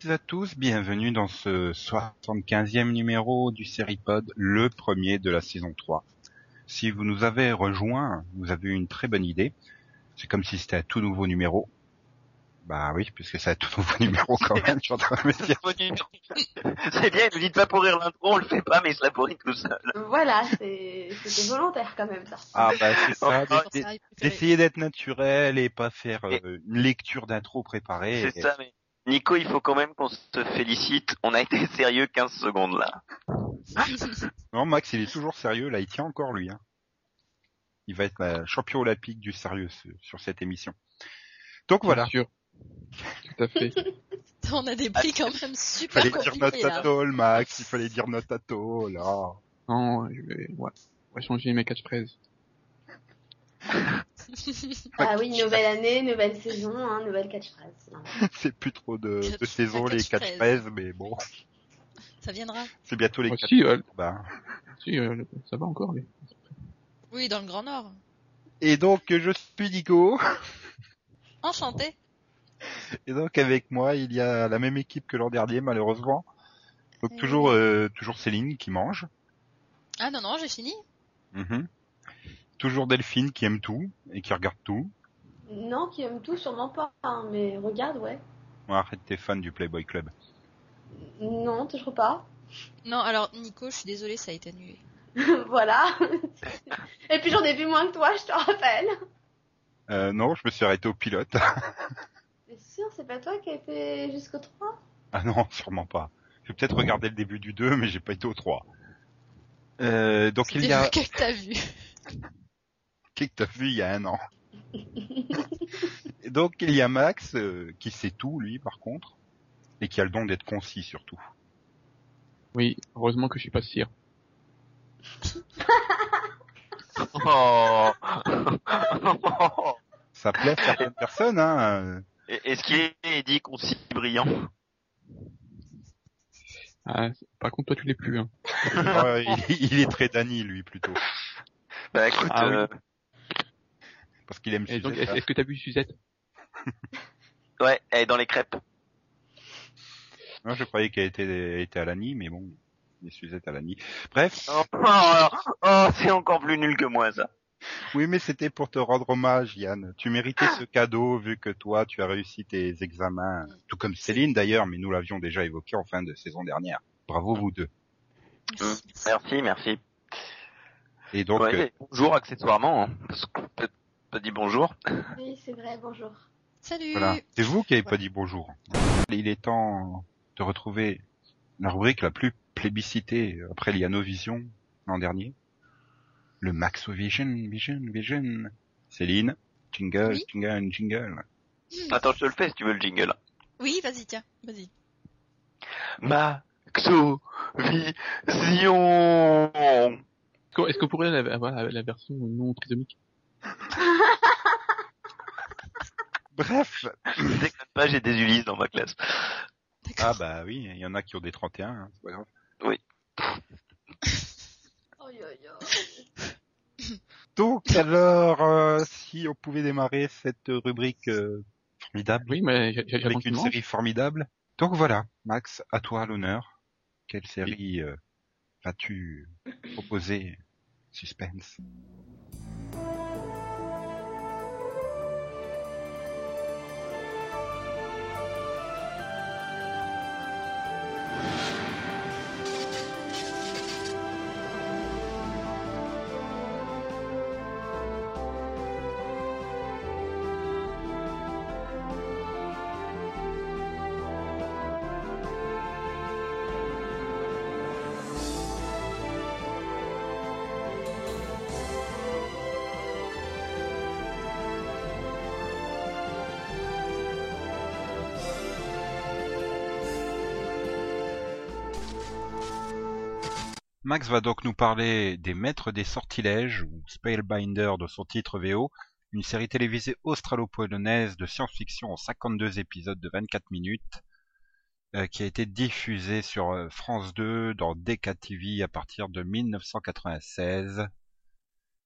toutes et à tous, bienvenue dans ce 75e numéro du Seripod, le premier de la saison 3. Si vous nous avez rejoint, vous avez eu une très bonne idée. C'est comme si c'était un tout nouveau numéro. Bah oui, puisque c'est un tout nouveau numéro quand même, je suis en train de me dire. C'est bien, ne dites pas pourrir l'intro, on le fait pas, mais il se la pourrit tout seul. Voilà, c'est- c'était volontaire quand même ça. Ah bah c'est ça, Ça, d'essayer d'être naturel et pas faire euh, une lecture d'intro préparée. C'est ça, mais Nico, il faut quand même qu'on se félicite. On a été sérieux 15 secondes là. Non, Max, il est toujours sérieux, là, il tient encore lui. Hein. Il va être euh, champion olympique du sérieux ce- sur cette émission. Donc voilà, Bien sûr. Tout à fait. On a des prix quand même super il fallait dire notre atoll, Max, il fallait dire notre atoll, là. non, je vais, ouais. On va changer mes catchphrases. Ah oui, nouvelle année, nouvelle saison, hein, nouvelle catchphrase. C'est plus trop de, saison, les catchphrase. catchphrases, mais bon, Ça viendra. c'est bientôt les Oh, si, euh, bah. si, euh, ça va encore, mais. Oui, dans le Grand Nord. Et donc, je suis Nico, Enchanté. et donc avec moi, il y a la même équipe que l'an dernier, malheureusement. Donc Eh toujours, euh, toujours Céline qui mange. Ah non, non, j'ai fini. Mhm. Toujours Delphine qui aime tout et qui regarde tout. non, qui aime tout, sûrement pas, hein, mais regarde, ouais. Arrête, t'es fan du Playboy Club. Non, toujours pas. Non, alors Nico, je suis désolée, ça a été annulé. voilà. Et puis j'en ai vu moins que toi, je te rappelle. Euh, non, je me suis arrêté au pilote. T'es sûr, c'est pas toi qui a été jusqu'au 3 ah non, sûrement pas. J'ai peut-être regardé le début du 2, mais j'ai pas été au 3. Euh, donc il y a... Que t'as vu Qu'est-ce que t'as vu il y a un an Et Donc il y a Max, euh, qui sait tout, lui, par contre. Et qui a le don d'être concis, surtout. Oui, heureusement que je suis pas cire. Oh. Ça plaît à certaines personnes, hein. Est-ce qu'il est dit concis brillant Ah, par contre, toi, tu l'es plus, hein. Ouais, il, il est très Dany, lui, plutôt. Bah écoute, Ah oui. Parce qu'il aime Et donc, Suzette, est-ce que t'as vu Suzette? Ouais, elle est dans les crêpes. Moi, je croyais qu'elle était, elle était à l'Annie, mais bon, les Suzette à l'Annie. Bref. Oh, oh, oh, c'est encore plus nul que moi ça. Oui, mais c'était pour te rendre hommage, Yann. Tu méritais ce cadeau vu que toi, tu as réussi tes examens, tout comme Céline d'ailleurs, mais nous l'avions déjà évoqué en fin de saison dernière. Bravo vous deux. Merci, merci. Et donc, Ouais, euh, et bonjour accessoirement, hein, parce pas dit bonjour. Oui, c'est vrai, bonjour. Salut. voilà. C'est vous qui avez pas dit bonjour. Il est temps de retrouver la rubrique la plus plébiscitée après l'Ianovision l'an dernier. Le Maxovision, Vision, Vision. Céline, jingle, Oui. jingle, jingle. Attends, je te le fais si tu veux le jingle. Oui, vas-y, tiens, vas-y. Maxo Vision Est-ce qu'on pourrait la- avoir la, la version non trisomique? Bref. Déconne pas, j'ai des Ulysses dans ma classe. Ah bah oui, il y en a qui ont des 31, hein, c'est pas grave. Oh, yo, yo. Donc alors, euh, si on pouvait démarrer cette rubrique euh, formidable, Oui, mais avec une mange. série formidable. Donc voilà, Max, à toi l'honneur. Quelle série euh, vas-tu proposer Suspense? Max va donc nous parler des Maîtres des Sortilèges, ou Spellbinder de son titre VO, une série télévisée australo-polonaise de science-fiction en 52 épisodes de 24 minutes, euh, qui a été diffusée sur euh, France 2 dans DK TV à partir de 1996.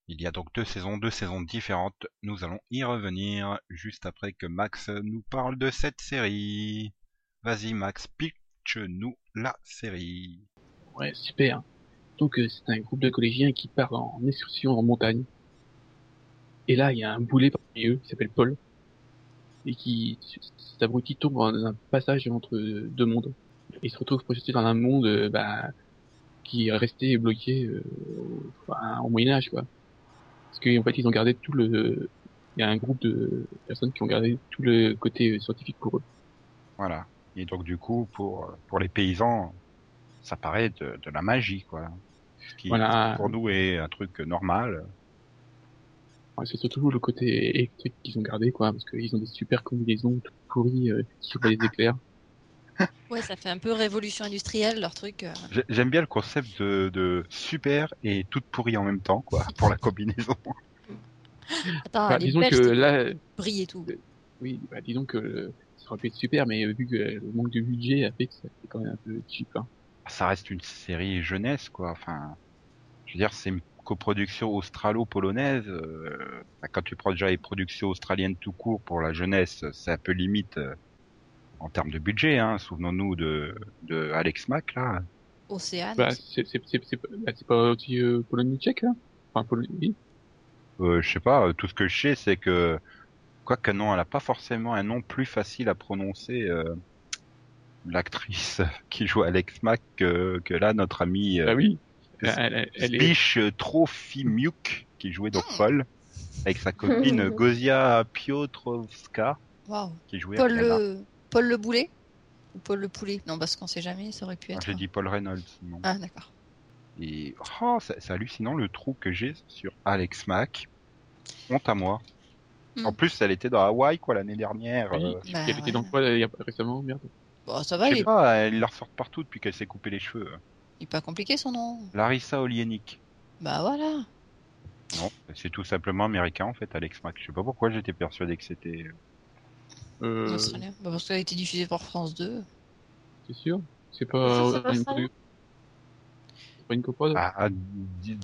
Il y a donc deux saisons, deux saisons différentes. Nous allons y revenir juste après que Max nous parle de cette série. Vas-y Max, pitch-nous la série. Ouais, super. Donc euh, c'est un groupe de collégiens qui part en excursion en montagne. Et là, il y a un boulet parmi eux qui s'appelle Paul. Et qui, cet tombe dans un passage entre deux mondes. Il se retrouve projeté dans un monde euh, bah, qui est resté bloqué euh, enfin, au Moyen-Âge, quoi. Parce qu'en fait, ils ont gardé tout le... Il y a un groupe de personnes qui ont gardé tout le côté scientifique pour eux. Voilà. Et donc du coup, pour pour les paysans, ça paraît de, de la magie, quoi. Ce qui Voilà. pour nous est un truc normal. Ouais, c'est surtout le côté électrique qu'ils ont gardé, quoi, parce qu'ils ont des super combinaisons toutes pourries euh, tirent les éclairs. Ouais, ça fait un peu révolution industrielle leur truc. euh. J'ai- J'aime bien le concept de, de super et toute pourrie en même temps, quoi, pour la combinaison. Attends, Bah, les disons Belges, que là, brille et tout. oui, bah, disons que euh, ça aurait pu être super, mais euh, vu que euh, le manque de budget a fait que ça fait quand même un peu cheap. Hein. Ça reste une série jeunesse, quoi. Enfin, je veux dire, c'est une coproduction australo-polonaise. euh, enfin, quand tu prends déjà les productions australiennes tout court pour la jeunesse, c'est un peu limite euh, en termes de budget. Hein. Souvenons-nous de, de Alex Mack, là. Océane. Bah, c'est c'est c'est c'est bah, c'est pas aussi euh, Pologne tchèque là Enfin Pologne. Oui. Euh, je sais pas, euh, tout ce que je sais, c'est que, quoique non, elle a pas forcément un nom plus facile à prononcer, euh, l'actrice qui joue Alex Mack, que, que là, notre ami euh, Bah oui. Elle, elle, elle est. Trofimiuk, qui jouait donc Paul, avec sa copine Gozia Piotrowska, Waouh. qui jouait Paul le... Paul le boulet? Ou Paul le poulet? Non, parce qu'on sait jamais, ça aurait pu Ah, être. J'ai dit Paul Reynolds, non. Ah, d'accord. Et, oh, c'est hallucinant le trou que j'ai sur Alex Mack. Honte à moi. Hmm. En plus, elle était dans Hawaï, quoi, l'année dernière. Oui, euh, Bah, elle était ouais. dans quoi récemment Merde. Bon, ça va, Je sais pas, elle la ressort partout depuis qu'elle s'est coupé les cheveux. il est pas compliqué son nom. Larissa Olienik. Bah voilà. Non, c'est tout simplement américain en fait, Alex Mack. Je sais pas pourquoi j'étais persuadé que c'était. Euh, Australien. Bah, parce qu'elle a été diffusée par France 2. c'est sûr. C'est Ça, pas, ça. pas une coprode. Ah, ah,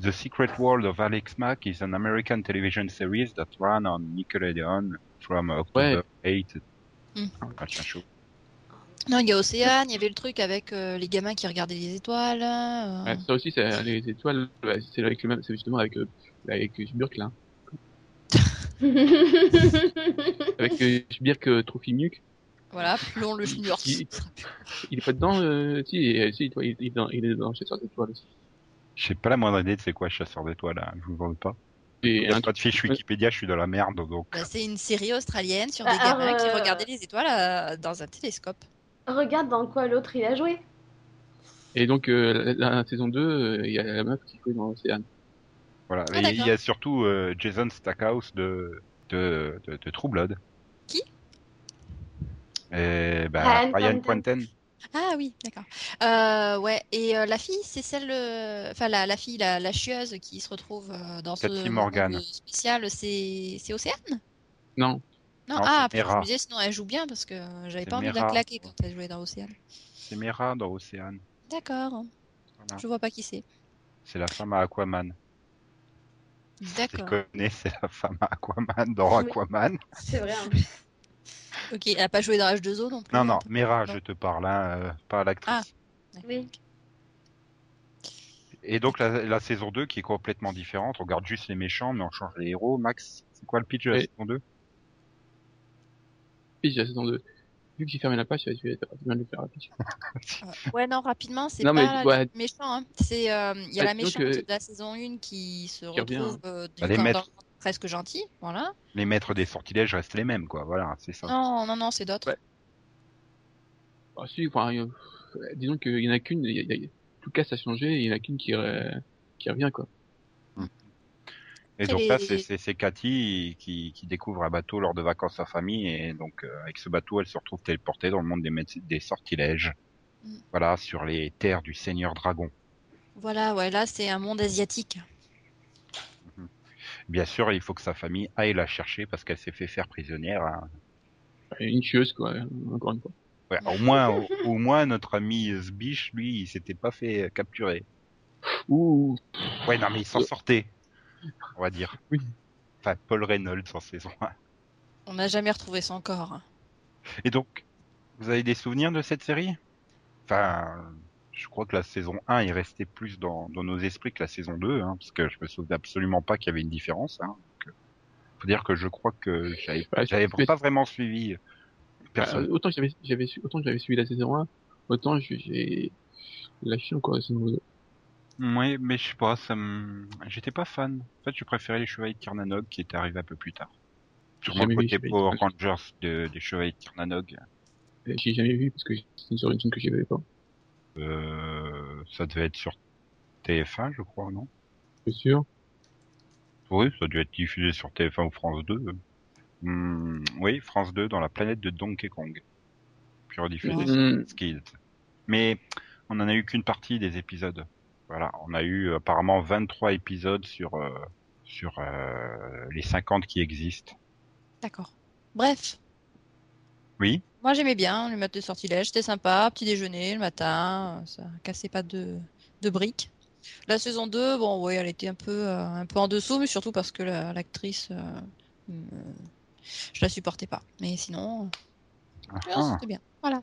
The Secret World of Alex Mack is an American television series that ran on Nickelodeon from October 8. Hmm. Non, il y a Océane, il y avait le truc avec euh, les gamins qui regardaient les étoiles. euh. Ouais, ça aussi, c'est les étoiles. ouais, c'est avec le même, c'est justement avec euh, avec Birk là, avec euh, Birk euh, Trofimiuk. Voilà, plomb le junior. Il- Il est pas dedans, euh, si, euh, si, toi, il il est dans, il est dans Chasseur d'étoiles aussi. J'ai pas la moindre idée de c'est quoi Chasseur d'étoiles, là. je vous vole pas. Et un pas de fiche Wikipédia, je suis dans la merde donc. Bah, c'est une série australienne sur Bah, des gamins qui euh, regardaient les étoiles euh, dans un télescope. Regarde dans quoi l'autre il a joué. Et donc, euh, la, la saison 2, euh, il y a la meuf qui jouait dans l'océan. Voilà. Ah, Et il y a surtout euh, Jason Stackhouse de, de, de, de True Blood. Qui? Et bah, Ryan. Quanten. Ah oui, d'accord. Euh, ouais, et euh, la fille, c'est celle, euh, enfin la, la fille, la, la chieuse qui se retrouve euh, dans ce Cathy monde Morgan. spécial, c'est c'est Océane? Non, Non, Non, ah, je Mera. me disais, sinon elle joue bien parce que j'avais C'est pas envie de la Mera. claquer quand elle jouait dans Océane. C'est Mera dans Océane. D'accord, Voilà. je vois pas qui c'est. C'est la femme à Aquaman. Tu D'accord. connais, c'est la femme à Aquaman dans Oui. Aquaman. C'est vrai en plus. Ok, elle a pas joué dans H2O non plus. Non, non, hein. Mera, Non. je te parle, hein, euh, pas l'actrice. Ah. D'accord. Oui. Et donc la, la saison 2 qui est complètement différente, on regarde juste les méchants mais on change les héros. Max, c'est quoi le pitch de la Oui. saison 2 puis j'ai la saison 2. Vu que j'ai fermé la page, je vais être bien de le faire rapide. Euh, Ouais, non, rapidement, c'est Non, pas mais, ouais. méchant. Hein. C'est, euh, il y a la donc, méchante euh, de la saison 1 qui se qui retrouve euh, du Bah, les maîtres. presque gentil, voilà. Les maîtres des sortilèges restent les mêmes, quoi. Voilà, c'est ça. Non, non, non, c'est d'autres. Ouais. Ah, si, enfin, euh, disons qu'il y en a qu'une, a- tout cas ça a changé, et il y en a qu'une qui, euh, qui revient, quoi. Et donc là, est- c'est- Cathy qui, qui découvre un bateau lors de vacances à famille et donc euh, avec ce bateau, elle se retrouve téléportée dans le monde des, sortilèges. Mm. Voilà, sur les terres du Seigneur Dragon. Voilà, ouais, là, c'est un monde asiatique. Bien sûr, il faut que sa famille aille la chercher parce qu'elle s'est fait faire prisonnière. hein. Une chieuse, quoi, encore une fois. Ouais, au moins, au, au moins notre ami Zbish, lui, il s'était pas fait capturer. Ouh, Ouais, non mais il s'en sortait. On va dire. Oui. Enfin, Paul Reynolds en saison 1. On n'a jamais retrouvé son corps. Et donc, vous avez des souvenirs de cette série? Enfin, je crois que la saison 1 est restée plus dans, dans nos esprits que la saison 2, hein, parce que je me souviens absolument pas qu'il y avait une différence. Hein. Donc, euh, faut dire que je crois que j'avais mais- pas vraiment suivi. Personne. Euh, autant que j'avais, j'avais, su- autant que j'avais suivi la saison 1, autant j'ai- j'ai lâché encore la saison 2. Oui, mais je sais pas, ça me... j'étais pas fan. En fait, je préférais les Chevaliers de Carnanog qui étaient arrivés un peu plus tard. Jamais le côté les Power Rangers de- des Chevaliers de Carnanog. Euh, J'ai jamais vu parce que c'est sur une chaîne que j'avais pas. Euh, ça devait être sur TF1, je crois, non? C'est sûr. Oui, ça a dû être diffusé sur TF1 ou France 2. Hmm, oui, France 2 dans la planète de Donkey Kong. Puis rediffusé Ouais. sur Skills. Mais on en a eu qu'une partie des épisodes. Voilà, on a eu apparemment 23 épisodes sur euh, sur euh, les 50 qui existent. D'accord. Bref, Oui, moi j'aimais bien le mode de sortilège, c'était sympa, petit déjeuner le matin, euh, ça cassait pas de, de briques. La saison 2, bon ouais, elle était un peu euh, un peu en dessous, mais surtout parce que la- l'actrice, euh, euh, je la supportais pas. Mais sinon, euh, Ah. c'était bien. Voilà.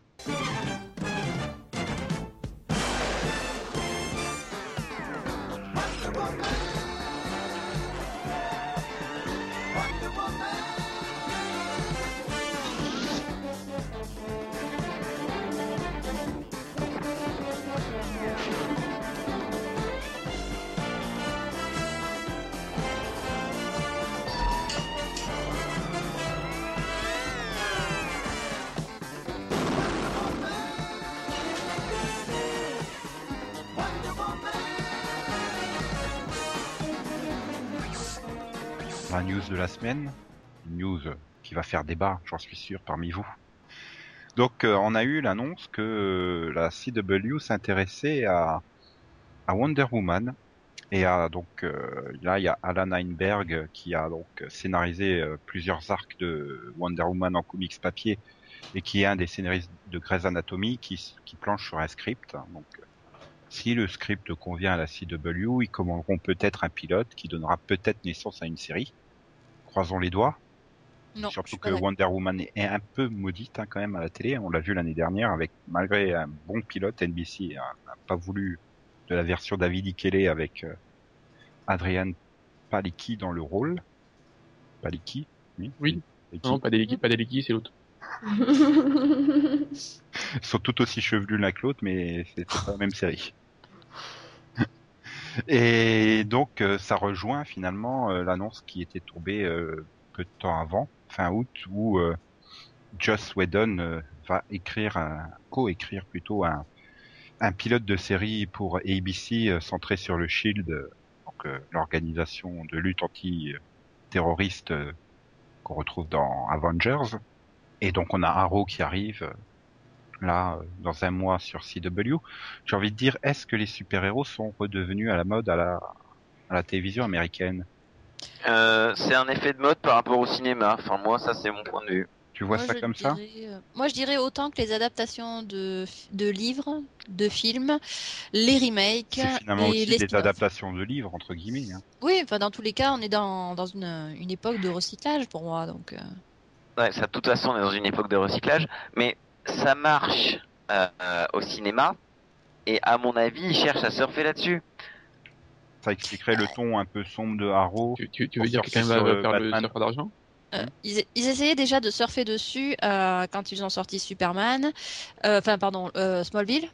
Bye. La news de la semaine, une news qui va faire débat, j'en suis sûr, parmi vous. Donc, euh, on a eu l'annonce que euh, la CW s'intéressait à, à Wonder Woman. Et à, donc euh, là, il y a Alan Heinberg qui a donc scénarisé plusieurs arcs de Wonder Woman en comics papier et qui est un des scénaristes de Grey's Anatomy qui, qui planche sur un script. Donc, si le script convient à la CW, ils commanderont peut-être un pilote qui donnera peut-être naissance à une série. Croisons les doigts. Non, Surtout que. Wonder Woman est un peu maudite hein, quand même à la télé. On l'a vu l'année dernière avec malgré un bon pilote, NBC n'a pas voulu de la version David Ikele avec euh, Adrian Palicki dans le rôle. Palicki, oui. Oui. Palicki. Non, pas des c'est l'autre. Ils sont tout aussi chevelus l'un que l'autre, mais c'est pas la même série. Et donc, euh, ça rejoint finalement euh, l'annonce qui était tombée euh, peu de temps avant, fin août, où Joss Whedon va écrire, co-écrire plutôt un, un pilote de série pour ABC centré sur le Shield, donc l'organisation de lutte anti-terroriste qu'on retrouve dans Avengers. Et donc on a Arrow qui arrive là euh, dans un mois sur CW. J'ai envie de dire, est-ce que les super-héros sont redevenus à la mode à la, à la télévision américaine? Euh, c'est un effet de mode par rapport au cinéma. Enfin, moi, ça, c'est mon point de vue. Tu vois Moi, ça comme ça? dirais, euh, Moi, je dirais autant que les adaptations de, de livres, de films, les remakes C'est finalement et aussi les des adaptations de livres entre guillemets. Hein. Oui, enfin, dans tous les cas, on est dans, dans une, une époque de recyclage pour moi. Donc, euh, Ouais, ça, de toute façon, on est dans une époque de recyclage, mais ça marche euh, euh, au cinéma. Et à mon avis, ils cherchent à surfer là-dessus. Ça expliquerait le ton un peu sombre de Harrow. Tu, tu, tu Pour veux dire que quelqu'un va, euh, faire Batman. le d'argent? Euh, ils, ils essayaient déjà de surfer dessus euh, quand ils ont sorti Superman, euh, enfin, pardon, euh, Smallville.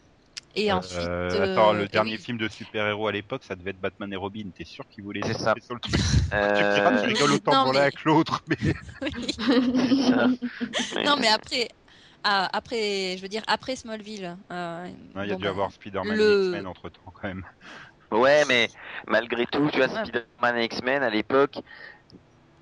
Et Euh, ensuite. attends, le dernier oui. film de super-héros à l'époque, ça devait être Batman et Robin. T'es sûr qu'ils voulaient C'est surfer ça. sur le truc? Tu me diras, tu rigoles autant pour l'un que l'autre. Mais- Non, mais après, ah, après, je veux dire, après Smallville. euh, Ouais, il y a bon, dû bah, avoir Spider-Man le- et X-Men entre temps quand même. Ouais, mais malgré tout, tu vois, Ouais. Spider-Man et X-Men à l'époque,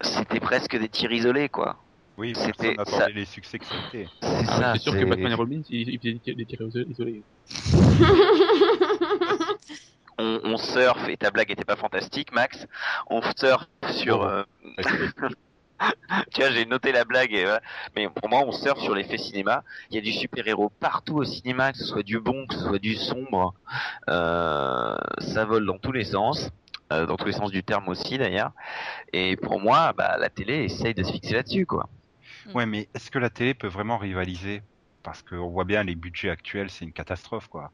c'était presque des tirs isolés, quoi. Oui, C'était- n'attendait les succès que c'était. C'est Ah, ça. C'est sûr que Batman et Robin, ils, faisaient des tirs- isolés. on, on surfe, et ta blague était pas fantastique, Max. On surfe sur. Euh, tu vois, j'ai noté la blague, et, voilà. mais pour moi, on surfe sur l'effet cinéma. Il y a du super-héros partout au cinéma, que ce soit du bon, que ce soit du sombre. Euh, ça vole dans tous les sens. euh, dans tous les sens du terme aussi d'ailleurs. Et pour moi, bah, la télé essaye de se fixer là-dessus, quoi. Ouais, mais est-ce que la télé peut vraiment rivaliser? Parce qu'on voit bien les budgets actuels, c'est une catastrophe, quoi.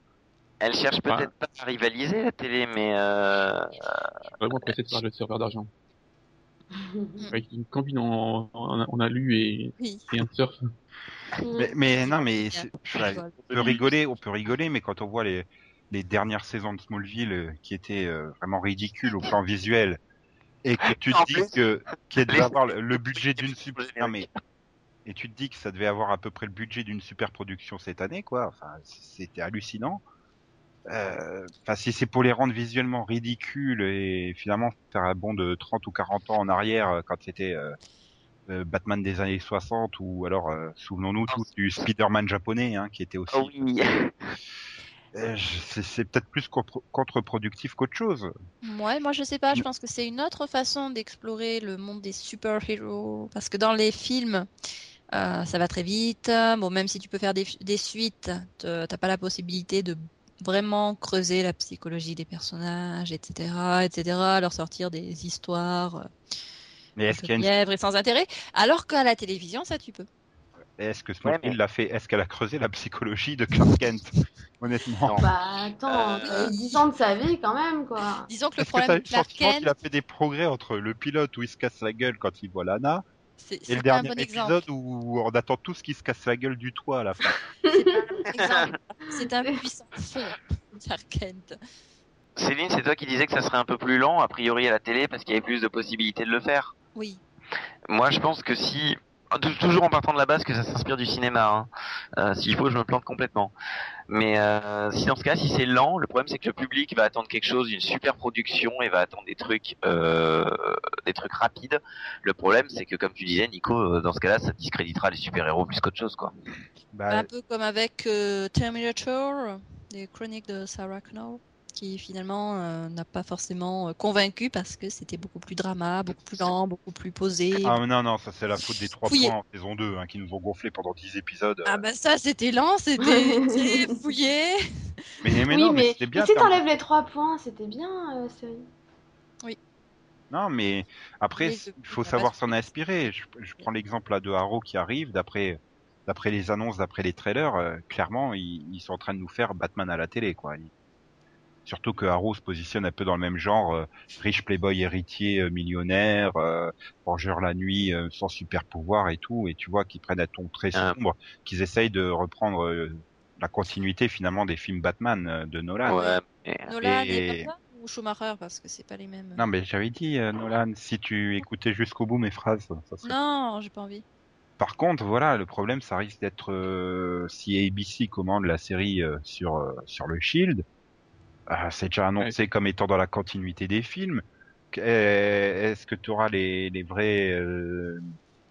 Elle cherche peut-être pas à rivaliser la télé, mais euh, Vraiment pressé de faire le serveur d'argent. Avec une combine en, en, en alu et, Oui. et un surf. Mais, mais non, mais on peut rigoler, on peut rigoler, mais quand on voit les, les dernières saisons de Smallville euh, qui étaient euh, vraiment ridicules au plan visuel, et que tu te dis que devait avoir le, le budget d'une super, générique. non mais, et tu te dis que ça devait avoir à peu près le budget d'une super production cette année, quoi. Enfin, c'était hallucinant. Euh, Enfin, si c'est pour les rendre visuellement ridicules et finalement faire un bond de 30 ou 40 ans en arrière euh, quand c'était euh, euh, Batman des années 60 ou alors euh, souvenons-nous tous du Spider-Man japonais hein, qui était aussi oh oui. euh, c'est peut-être plus contre- contre-productif qu'autre chose. Ouais, moi je sais pas, je pense que c'est une autre façon d'explorer le monde des super-héros. Parce que dans les films, euh, ça va très vite. Bon, même si tu peux faire des, des suites, te- t'as pas la possibilité de vraiment creuser la psychologie des personnages, etc., etc., leur sortir des histoires euh, Mais est-ce peu qu'il y a une... mièvres et sans intérêt. Alors qu'à la télévision, ça tu peux. est-ce que Smallville Ouais, mais- l'a fait Est-ce qu'elle a creusé la psychologie de Clark Kent? Honnêtement. Non. Bah attends, Euh, t'as eu 10 ans de sa vie quand même quoi. Disons que le que problème de Clark sentiment qu'il a fait des progrès entre le pilote où il se casse la gueule quand il voit Lana c'est le un dernier exemple. épisode où on attend tous qui se casse la gueule du toit à la fin C'est un puissant fond. Céline, c'est toi qui disais que ça serait un peu plus lent, a priori à la télé, parce qu'il y avait plus de possibilités de le faire. Oui. Moi, je pense que si, tou- toujours en partant de la base que ça s'inspire du cinéma, hein. Euh, s'il faut, je me plante complètement. Mais euh, si dans ce cas, si c'est lent, le problème c'est que le public va attendre quelque chose, une super production, et va attendre des trucs, euh, des trucs rapides. Le problème, c'est que comme tu disais, Nico, euh, dans ce cas-là, ça discréditera les super-héros plus qu'autre chose, quoi. Un peu comme avec Terminator, les chroniques de Sarah Connor, qui finalement euh, n'a pas forcément euh, convaincu parce que c'était beaucoup plus drama, beaucoup plus lent, beaucoup plus posé. Ah non, non, ça c'est la faute des trois Fouillé. points en saison 2 hein, qui nous ont gonflé pendant 10 épisodes. Ah bah ça c'était lent, c'était fouillé. Mais, mais oui, non, mais, mais, c'était bien. mais si t'enlèves les 3 points, c'était bien, euh, série. Non, mais après, Mais il faut savoir s'en inspirer. Je, je prends l'exemple là de Arrow qui arrive, d'après d'après les annonces, d'après les trailers, euh, clairement, ils, ils sont en train de nous faire Batman à la télé, quoi. Ils- Surtout que Arrow se positionne un peu dans le même genre, euh, riche playboy héritier euh, millionnaire, euh, vengeur la nuit euh, sans super pouvoir et tout, et tu vois qu'ils prennent un ton très Ah. sombre, qu'ils essayent de reprendre euh, la continuité finalement des films Batman euh, de Nolan. Ouais, mais- Nolan Et- et Batman ou Schumacher parce que c'est pas les mêmes. Non, mais j'avais dit euh, Nolan, si tu écoutais jusqu'au bout mes phrases, ça serait Non, j'ai pas envie. Par contre, voilà, le problème, ça risque d'être euh, si ABC commande la série euh, sur euh, sur le Shield. Euh, c'est déjà annoncé comme étant dans la continuité des films. Euh, Est-ce que tu auras les, les vrais euh,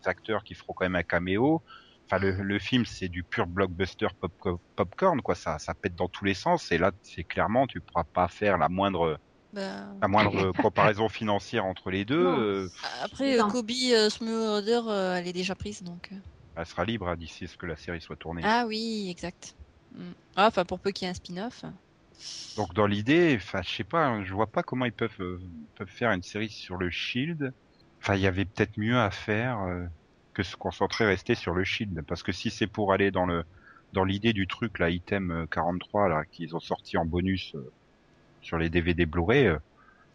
acteurs qui feront quand même un caméo? Enfin, le, le film, c'est du pur blockbuster pop popcorn, quoi. Ça, ça pète dans tous les sens. Et là, c'est clairement, tu pourras pas faire la moindre Ben, la moindre comparaison financière entre les deux. Euh, après, Non. euh, Kobe euh, Smurder, euh, elle est déjà prise donc. elle sera libre hein, d'ici à ce que la série soit tournée. Ah oui, exact. Mm. Ah, Enfin, pour peu qu'il y ait un spin-off. Donc dans l'idée, enfin je sais pas, hein, je vois pas comment ils peuvent euh, peuvent faire une série sur le Shield. Enfin il y avait peut-être mieux à faire euh, que se concentrer rester sur le Shield, parce que si c'est pour aller dans le dans l'idée du truc là, item euh, 43 là qu'ils ont sorti en bonus euh, sur les DVD Blu-ray, euh,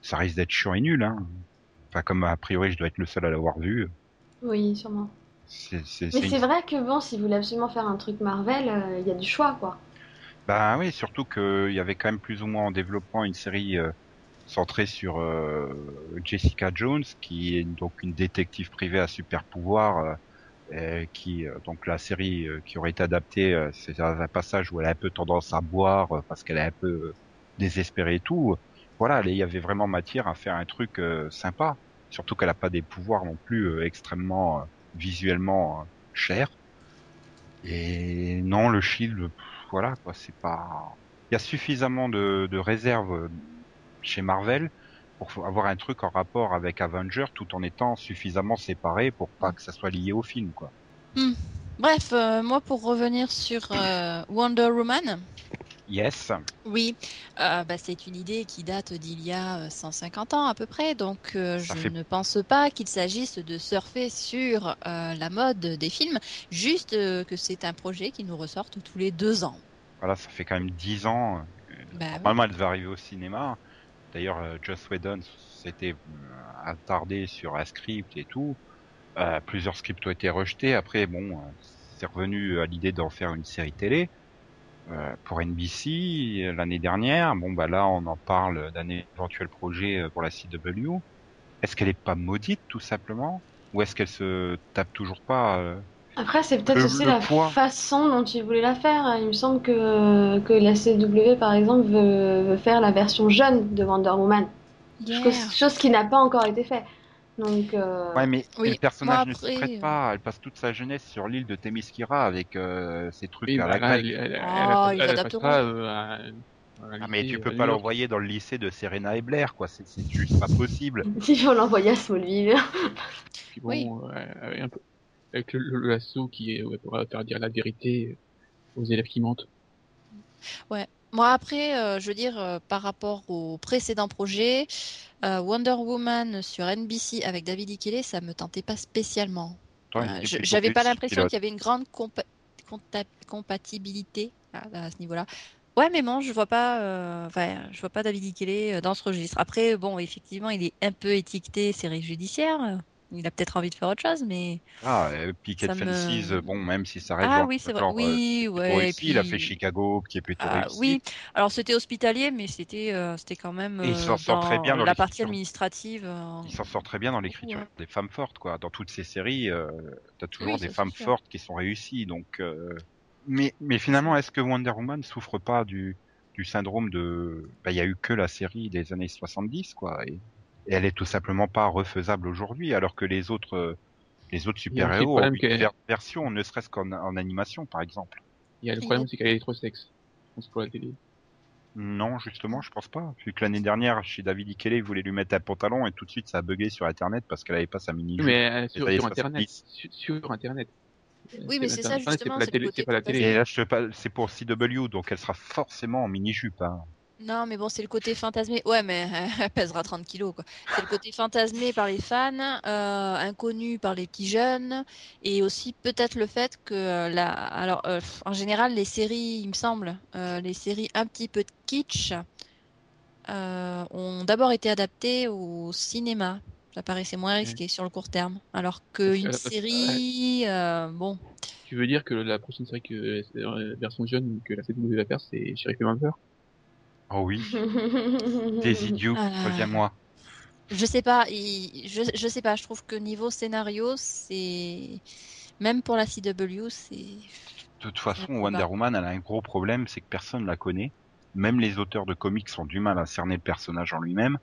ça risque d'être chiant et nul. Hein. Enfin comme a priori je dois être le seul à l'avoir vu, Oui, sûrement. c'est c'est Mais c'est une- vrai que bon, si vous voulez absolument faire un truc Marvel, euh, il y a du choix quoi. Bah oui, surtout qu'il y avait quand même plus ou moins en développement une série euh, centrée sur euh, Jessica Jones, qui est donc une détective privée à super pouvoir, euh, et qui euh, donc la série euh, qui aurait été adaptée, euh, c'est un passage où elle a un peu tendance à boire parce qu'elle est un peu désespérée et tout. Voilà, il y avait vraiment matière à faire un truc sympa, surtout qu'elle a pas des pouvoirs non plus extrêmement visuellement chers. Et non, le Shield, pff, voilà quoi, c'est pas. Il y a suffisamment de, de réserves euh, chez Marvel pour avoir un truc en rapport avec Avenger tout en étant suffisamment séparé pour pas que ça soit lié au film quoi. Bref, euh, moi pour revenir sur euh, Wonder Woman, Yes. Oui, euh, bah, c'est une idée qui date d'il y a euh, 150 ans à peu près, donc euh, je fait- ne pense pas qu'il s'agisse de surfer sur euh, la mode des films, juste euh, que c'est un projet qui nous ressorte tous les deux ans. Voilà, ça fait quand même 10 ans. euh, Bah, oui. Normalement, elle devait arriver au cinéma. D'ailleurs, euh, Joss Whedon s'était euh, attardé sur un script et tout. Euh, plusieurs scripts ont été rejetés. Après, bon, euh, c'est revenu à l'idée d'en faire une série télé euh, pour NBC euh, l'année dernière. Bon, bah là, on en parle d'un éventuel projet euh, pour la CW. Est-ce qu'elle est pas maudite, tout simplement? Ou est-ce qu'elle se tape toujours pas euh, Après, c'est peut-être aussi la poids? façon dont ils voulaient la faire. Il me semble que, que la CW, par exemple, veut, veut faire la version jeune de Wonder Woman. Yeah. Chose, chose qui n'a pas encore été faite. Donc, euh, Ouais, mais Oui, le personnage ne s'y après, prête pas. Elle passe toute sa jeunesse sur l'île de Themyscira avec euh, ses trucs Oui, à bah, la grecque. elle, elle, Oh, elle, euh, un Ah, mais lycée, tu peux euh, pas l'envoyer dans le lycée de Serena et Blair, quoi. C'est juste pas possible. il faut l'envoyer à Smallville. Bon, Oui. euh, avec, un peu, avec le, le lasso qui est, ouais, pourra faire dire la vérité aux élèves qui mentent. Moi, après, euh, je veux dire, euh, par rapport au précédent projet, euh, Wonder Woman sur NBC avec David Ikele, ça me tentait pas spécialement. Plutôt J'avais pas l'impression qu'il y avait une grande compa- compta- compatibilité à, à ce niveau-là. Ouais, mais bon, je vois pas, je vois pas David Ikele dans ce registre. Après, bon, effectivement, il est un peu étiqueté série judiciaire. Il a peut-être envie de faire autre chose, mais Ah, euh, Ça me- Fences, bon, même si ça reste ah oui, c'est vrai. genre, euh, Oui, plutôt ouais. et réussi, il a puis- fait Chicago, qui est plutôt Ah, réussi. oui, alors c'était hospitalier, mais c'était euh, c'était quand même Et il euh, s'en sort très bien dans la partie administrative. euh, Il s'en sort très bien dans l'écriture Ouais. des femmes fortes, quoi. Dans toutes ces séries, euh, t'as toujours Oui, des femmes sûr. fortes qui sont réussies, donc. euh, Mais, mais finalement, est-ce que Wonder Woman souffre pas du, du syndrome de, bah, il y a eu que la série des années 70, quoi, et, et elle est tout simplement pas refaisable aujourd'hui, alors que les autres, euh, les autres super-héros ont une version, ne serait-ce qu'en en animation, par exemple. Il y a le problème, c'est qu'elle est trop sexe. Je pense pour la télé. Non, justement, je pense pas. Vu que l'année dernière, chez David Ikele, il voulait lui mettre un pantalon et tout de suite ça a bugué sur Internet parce qu'elle avait pas sa mini Oui, mais euh, sur, Internet. 70. Sur, sur Internet. Oui, mais c'est ça, justement, pas la c'est le télé, c'est pas la télé. Et là, je te parle, c'est pour CW, donc elle sera forcément en mini-jupe. Hein. Non, mais bon, c'est le côté fantasmé. Ouais, mais elle pèsera 30 kilos, quoi. C'est le côté fantasmé par les fans, euh, inconnu par les petits jeunes, et aussi peut-être le fait que euh, la, alors, euh, en général, les séries, il me semble, euh, les séries un petit peu de kitsch, euh, ont d'abord été adaptées au cinéma. Ça paraissait moins risqué sur le court terme, alors qu'une Euh, euh, série, euh, bon. Tu veux dire que la prochaine série que euh, version jeune que la CW va faire, c'est Sheriff Member Oh oui, des idiots, Ah. reviens-moi. Je sais pas, il- je, je sais pas, je trouve que niveau scénario, c'est même pour la CW, c'est De toute façon, Wonder. Woman, elle a un gros problème, c'est que personne la connaît. Même les auteurs de comics ont du mal à cerner le personnage en lui-même.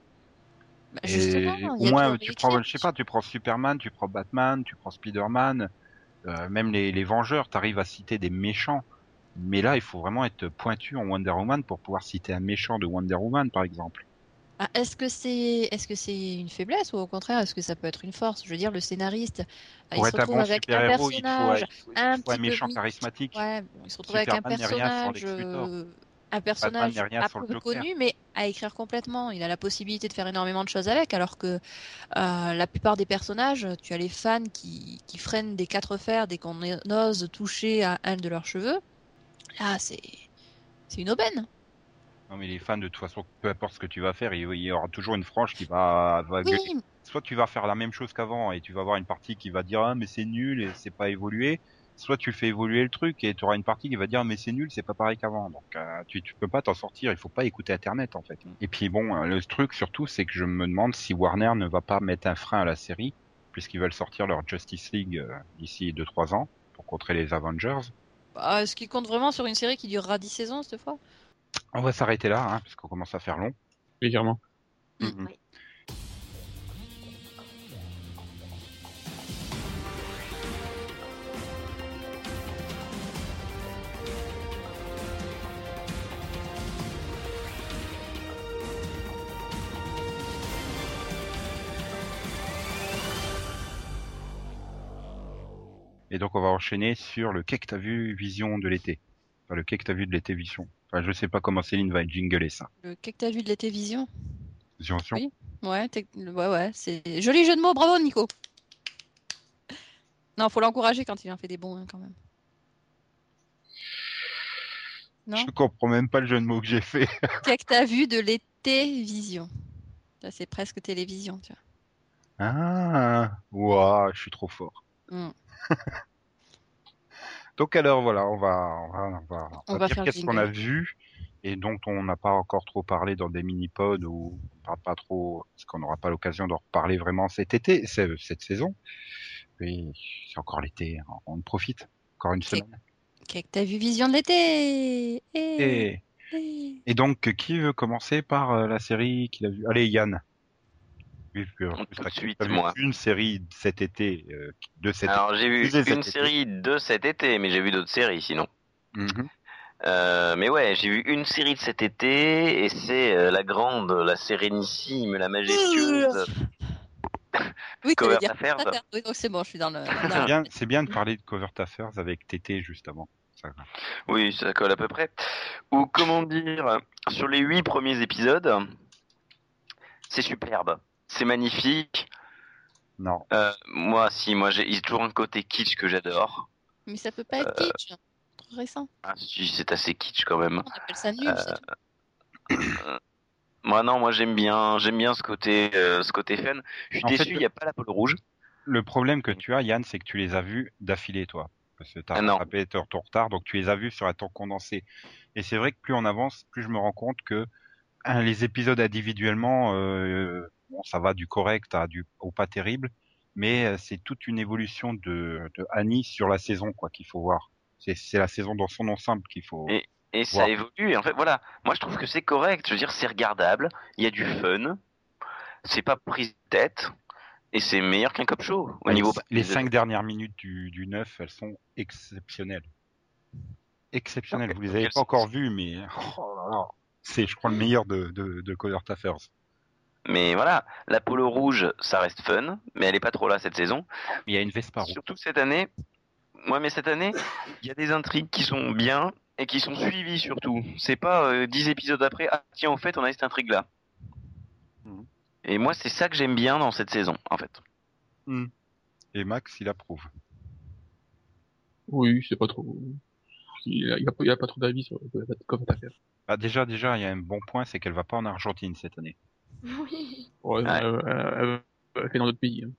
bah, Et au moins, tu prends, je sais pas, tu prends Superman, tu prends Batman, tu prends Spider-Man, euh, même les, les Vengeurs, t'arrives à citer des méchants. Mais là, il faut vraiment être pointu en Wonder Woman pour pouvoir citer un méchant de Wonder Woman, par exemple. Ah, est-ce que c'est est-ce que c'est une faiblesse ou au contraire est-ce que ça peut être une force? Je veux dire, le scénariste, euh, Pour il être se un retrouve bon avec un super-héros, il faut, personnage, il un méchant charismatique. Ouais, il se retrouve avec un personnage, euh, un personnage le peu connu, mais à écrire complètement. Il a la possibilité de faire énormément de choses avec, alors que euh, la plupart des personnages, tu as les fans qui, qui freinent des quatre fers dès qu'on ose toucher à un de leurs cheveux. Là, c'est c'est une aubaine. Non, mais les fans, de toute façon, peu importe ce que tu vas faire, il y aura toujours une frange qui va, va gueuler. Oui, Soit tu vas faire la même chose qu'avant et tu vas avoir une partie qui va dire ah mais c'est nul et c'est pas évolué. Soit tu fais évoluer le truc et tu auras une partie qui va dire mais c'est nul, c'est pas pareil qu'avant. Donc euh, tu tu peux pas t'en sortir. Il faut pas écouter Internet en fait. Et puis bon, euh, le truc surtout c'est que je me demande si Warner ne va pas mettre un frein à la série puisqu'ils veulent sortir leur Justice League euh, d'ici 2-3 ans pour contrer les Avengers. Bah, Est-ce qu'il compte vraiment sur une série qui durera 10 saisons cette fois? On va s'arrêter là hein, parce qu'on commence à faire long. Légèrement. Mhm. Oui. Et donc on va enchaîner sur le qu'est-ce que t'as vu Vision de l'été. Enfin, le quai que t'as vu de l'été vision. Enfin, je sais pas comment Céline va jingler ça. Le quai que t'as vu de l'été Vision? Vision. Oui. Ouais, ouais, ouais, c'est joli jeu de mots, bravo Nico. Non, faut l'encourager quand il en fait des bons hein, quand même. Non, Je comprends même pas le jeu de mots que j'ai fait. quai que t'as vu de l'été Vision? Ça c'est presque télévision, tu vois. Ah, ouah, je suis trop fort. Mm. Donc alors voilà, on va, on va, on va, On va dire qu'est-ce qu'on a vu et dont on n'a pas encore trop parlé dans des mini-pods ou on parle pas trop, parce qu'on n'aura pas l'occasion d'en reparler vraiment cet été, cette saison. Oui, c'est encore l'été, hein, on en profite. Encore une semaine. Quai que t'as vu Vision de l'été? Eh, Et, eh. et donc, qui veut commencer par euh, la série qu'il a vue? Allez, Yann. Tout de suite, vu moi. une série cet été, euh, de cet Alors j'ai vu une été. série de cet été, mais j'ai vu d'autres séries sinon. Mhm. Euh, mais ouais, j'ai vu une série de cet été et c'est euh, la grande, la sérénissime, la majestueuse Oui, dire Affairs. Affairs. Oui, donc c'est bon, je suis dans le. C'est bien, c'est bien de parler de Covert Affairs avec Tété juste avant. Ça, Oui, ça colle à peu près. Ou comment dire, sur les huit premiers épisodes, c'est superbe, c'est magnifique. non. Euh, moi, si, moi j'ai toujours un côté kitsch que j'adore. Mais ça peut pas être kitsch. Trop récent. Ah, si, c'est assez kitsch quand même. On appelle ça nul. c'est tout. Moi non, moi j'aime bien, j'aime bien ce côté, euh, ce côté fun. Je suis En fait, déçu, il n'y a pas la pole rouge. Le problème que tu as, Yann, c'est que tu les as vus d'affilée, toi. Parce que tu as Ah rattrapé ton ton retard, donc tu les as vus sur un temps condensé. Et c'est vrai que plus on avance, plus je me rends compte que hein, les épisodes individuellement, euh, bon, ça va du correct à du au pas terrible, mais euh, c'est toute une évolution de, de Annie sur la saison, quoi, qu'il faut voir. C'est la saison dans son ensemble qu'il faut. Et- Et ça évolue. En fait, voilà. Moi, je trouve que c'est correct. Je veux dire, c'est regardable. Il y a du fun. C'est pas prise de tête. Et c'est meilleur qu'un cop show. Au les, niveau les cinq dernières minutes du, du 9, elles sont exceptionnelles. Exceptionnelles. Ok, Vous les avez pas encore vues, mais oh c'est, je crois, le meilleur de, de, de Affairs. Mais voilà. La polo rouge, ça reste fun. Mais elle est pas trop là cette saison. Il y a une Vespa rouge. Surtout cette année. Moi, mais cette année, il y a des intrigues qui sont bien et qui sont suivies surtout. C'est pas euh, 10 épisodes après, ah tiens, au fait, on a cette intrigue-là. Mhm. Et moi, c'est ça que j'aime bien dans cette saison, en fait. Et Max, il approuve. Oui, c'est pas trop. Il y a, pas- a trop d'avis sur comment t'as fait. Bah, déjà, déjà, il y a un bon point, c'est qu'elle va pas en Argentine cette année. Oui. Ouais, Ouais. euh, euh, fait dans d'autres pays. hein.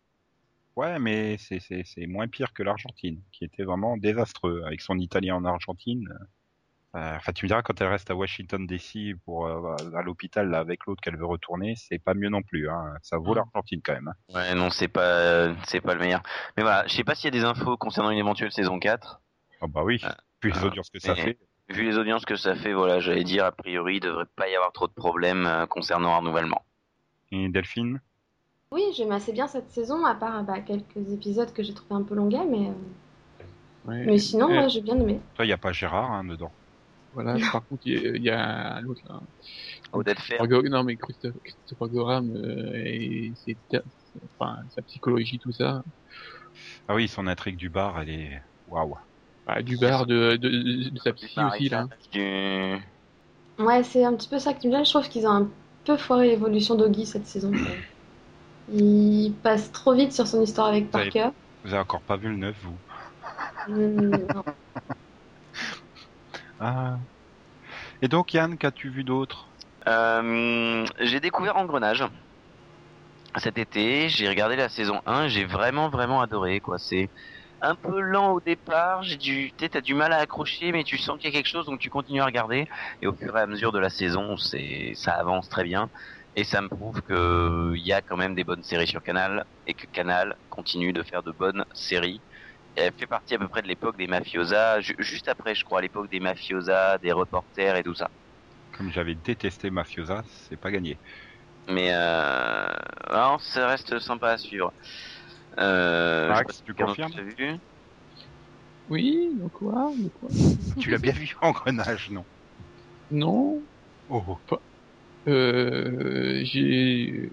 Ouais, mais c'est, c'est, c'est moins pire que l'Argentine, qui était vraiment désastreux avec son italien en Argentine. Euh, Enfin, tu me diras quand elle reste à Washington DC pour euh, à l'hôpital là avec l'autre qu'elle veut retourner, c'est pas mieux non plus. Hein. Ça vaut Mm. l'Argentine quand même. hein. Ouais, non, c'est pas, c'est pas le meilleur. Mais voilà, je sais pas s'il y a des infos concernant une éventuelle saison 4. Ah bah oui. Ah. Puis les Ah. audiences que ça fait. Vu les audiences que ça fait, voilà, j'allais dire, a priori, il devrait pas y avoir trop de problèmes euh, concernant un renouvellement. Et Delphine? Oui, j'aime assez bien cette saison, à part bah, quelques épisodes que j'ai trouvé un peu longuets, mais, euh, Ouais. mais sinon, ouais, j'ai bien aimé. Toi, il y a pas Gérard hein, dedans? Voilà, par contre, il y a, l'autre là. Christopher Go- Non, mais Christopher, Christopher Gorham euh, et ses ter- enfin, sa psychologie, tout ça. Ah oui, son intrigue du bar, elle est waouh. Bah, du bar de, de, de, de sa psy aussi, là. Du... Ouais, c'est un petit peu ça qui me gêne. Je trouve qu'ils ont un peu foiré l'évolution d'Oggy cette saison. Il passe trop vite sur son histoire avec Vous avez- Parker. Vous avez encore pas vu le 9, vous non. Ah. Et donc Yann, qu'as-tu vu d'autre? Euh, j'ai découvert Engrenage cet été. J'ai regardé la saison 1. J'ai vraiment, vraiment adoré, quoi. C'est un peu lent au départ. J'ai du, t'as du mal à accrocher, mais tu sens qu'il y a quelque chose, donc tu continues à regarder. Et au fur et à mesure de la saison, c'est, ça avance très bien. Et ça me prouve que il y a quand même des bonnes séries sur Canal et que Canal continue de faire de bonnes séries. Elle fait partie à peu près de l'époque des mafiosa, ju- juste après, je crois, l'époque des mafiosa, des reporters et tout ça. Comme j'avais détesté Mafiosa, c'est pas gagné. Mais euh... non, ça reste sympa à suivre. Euh, Max, pas tu confirmes Oui, donc quoi, donc quoi tu l'as bien vu en grenage, non? Non. Oh, Euh, j'ai,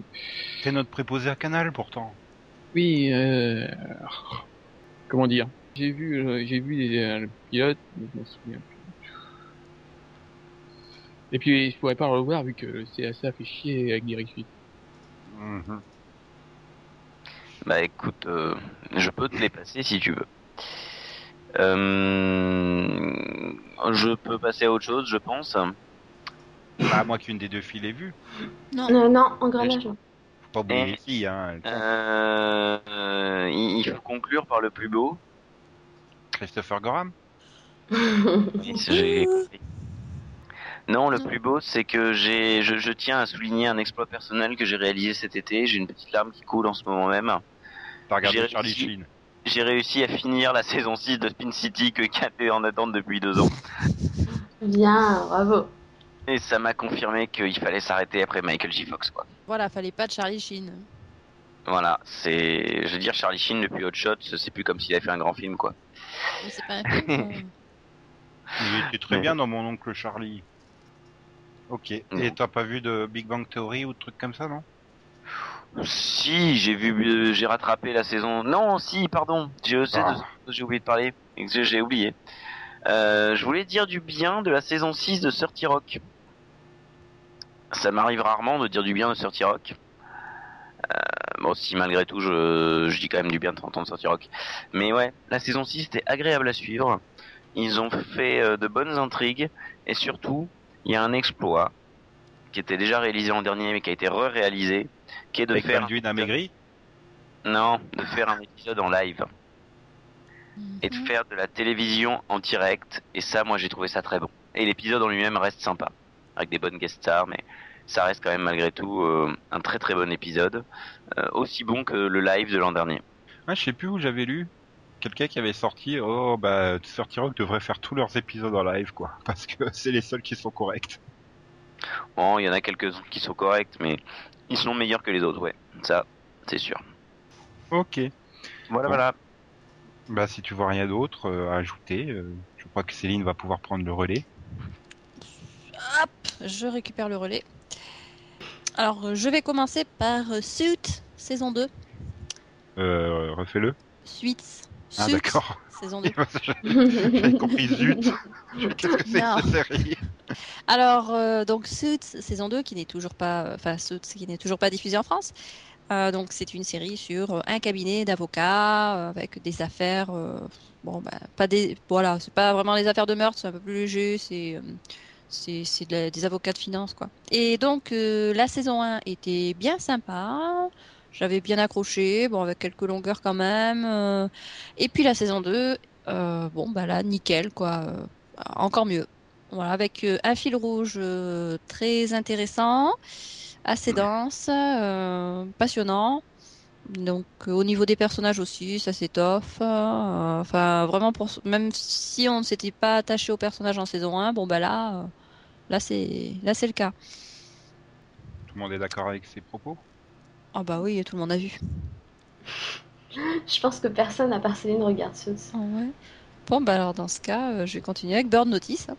t'es notre préposé à Canal pourtant. oui, euh, comment dire? J'ai vu, euh, j'ai vu les, euh, le pilote, mais je me souviens plus. Et puis, je pourrais pas le revoir vu que c'est assez fait chier avec Direct Suite. Mhm. Bah écoute, euh, je peux te les passer si tu veux. Euh, je peux passer à autre chose, je pense. Bah, à moins qu'une des deux filles l'ait vu. Non. Euh, non, engrenage. non. Faut pas oublier les filles, hein. Euh, euh, il faut conclure par le plus beau. Christopher Gorham Oui, c'est- j'ai compris. Non, le Non. plus beau, c'est que j'ai, je, je tiens à souligner un exploit personnel que j'ai réalisé cet été. J'ai une petite larme qui coule en ce moment même. T'as regardé J'ai Charlie réussi. Sheen J'ai réussi à finir la saison 6 de Spin City que Kat est en attente depuis deux ans. Bien, bravo. Et ça m'a confirmé qu'il fallait s'arrêter après Michael J. Fox, quoi. Voilà, fallait pas de Charlie Sheen. Voilà, c'est, je veux dire, Charlie Sheen depuis Hot Shot, c'est plus comme s'il avait fait un grand film, quoi. Mais c'est pas un film. Il était très bien dans mon oncle Charlie. Ok. Et t'as pas vu de Big Bang Theory ou de trucs comme ça, non? Si, j'ai vu, euh, j'ai rattrapé la saison. Non, si, pardon. Je sais Ah. de j'ai oublié de parler j'ai oublié. Euh, je voulais dire du bien de la saison 6 de Surty Rock. Ça m'arrive rarement de dire du bien de Surty Rock. Euh, bon, si malgré tout, je, je dis quand même du bien de 30 ans de Surty Rock. Mais ouais, la saison 6 était agréable à suivre. Ils ont fait euh, de bonnes intrigues et surtout, il y a un exploit qui était déjà réalisé l'an dernier mais qui a été re-réalisé, qui est de Avec faire Baldwin a maigri non, de faire un épisode en live et de Mhm. faire de la télévision en direct. Et ça, moi, j'ai trouvé ça très bon. Et l'épisode en lui-même reste sympa, avec des bonnes guest stars, mais ça reste quand même malgré tout euh, un très très bon épisode, euh, aussi bon que le live de l'an dernier. Ah, je sais plus où j'avais lu. Quelqu'un qui avait sorti, oh bah, Rock devrait faire tous leurs épisodes en live, quoi. Parce que c'est les seuls qui sont corrects. Bon, il y en a quelques-uns qui sont corrects, mais ils sont meilleurs que les autres, ouais. Ça, c'est sûr. Ok. Voilà, Bon. voilà. Bah, si tu vois rien d'autre euh, à ajouter, euh, je crois que Céline va pouvoir prendre le relais. Hop, je récupère le relais. Alors, euh, je vais commencer par euh, Suit, saison 2. Euh, refais-le. Suite. Ah, d'accord. saison 2. J'avais compris zut. Qu'est-ce que c'est cette série? Alors, euh, donc Suits, saison 2, qui n'est toujours pas, enfin, Suits, qui n'est toujours pas diffusée en France. Euh, donc, c'est une série sur euh, un cabinet d'avocats euh, avec des affaires. euh, bon, bah, pas des, voilà, c'est pas vraiment les affaires de meurtre, c'est un peu plus léger. C'est, euh, c'est, c'est de des avocats de finance, quoi. Et donc, euh, la saison 1 était bien sympa. J'avais bien accroché, bon, avec quelques longueurs quand même. euh. et puis la saison 2, euh, bon, bah là, nickel, quoi. euh, encore mieux. Voilà, avec un fil rouge très intéressant, assez dense, euh, passionnant. Donc au niveau des personnages aussi, ça s'étoffe. euh, enfin vraiment pour même si on ne s'était pas attaché aux personnages en saison 1, bon bah là euh, là c'est là c'est le cas. Tout le monde est d'accord avec ses propos? Ah bah oui, tout le monde a vu. Je pense que personne à part Céline regarde Suits. Ah ouais. Bon bah alors dans ce cas, euh, je vais continuer avec Bird Notice. hein.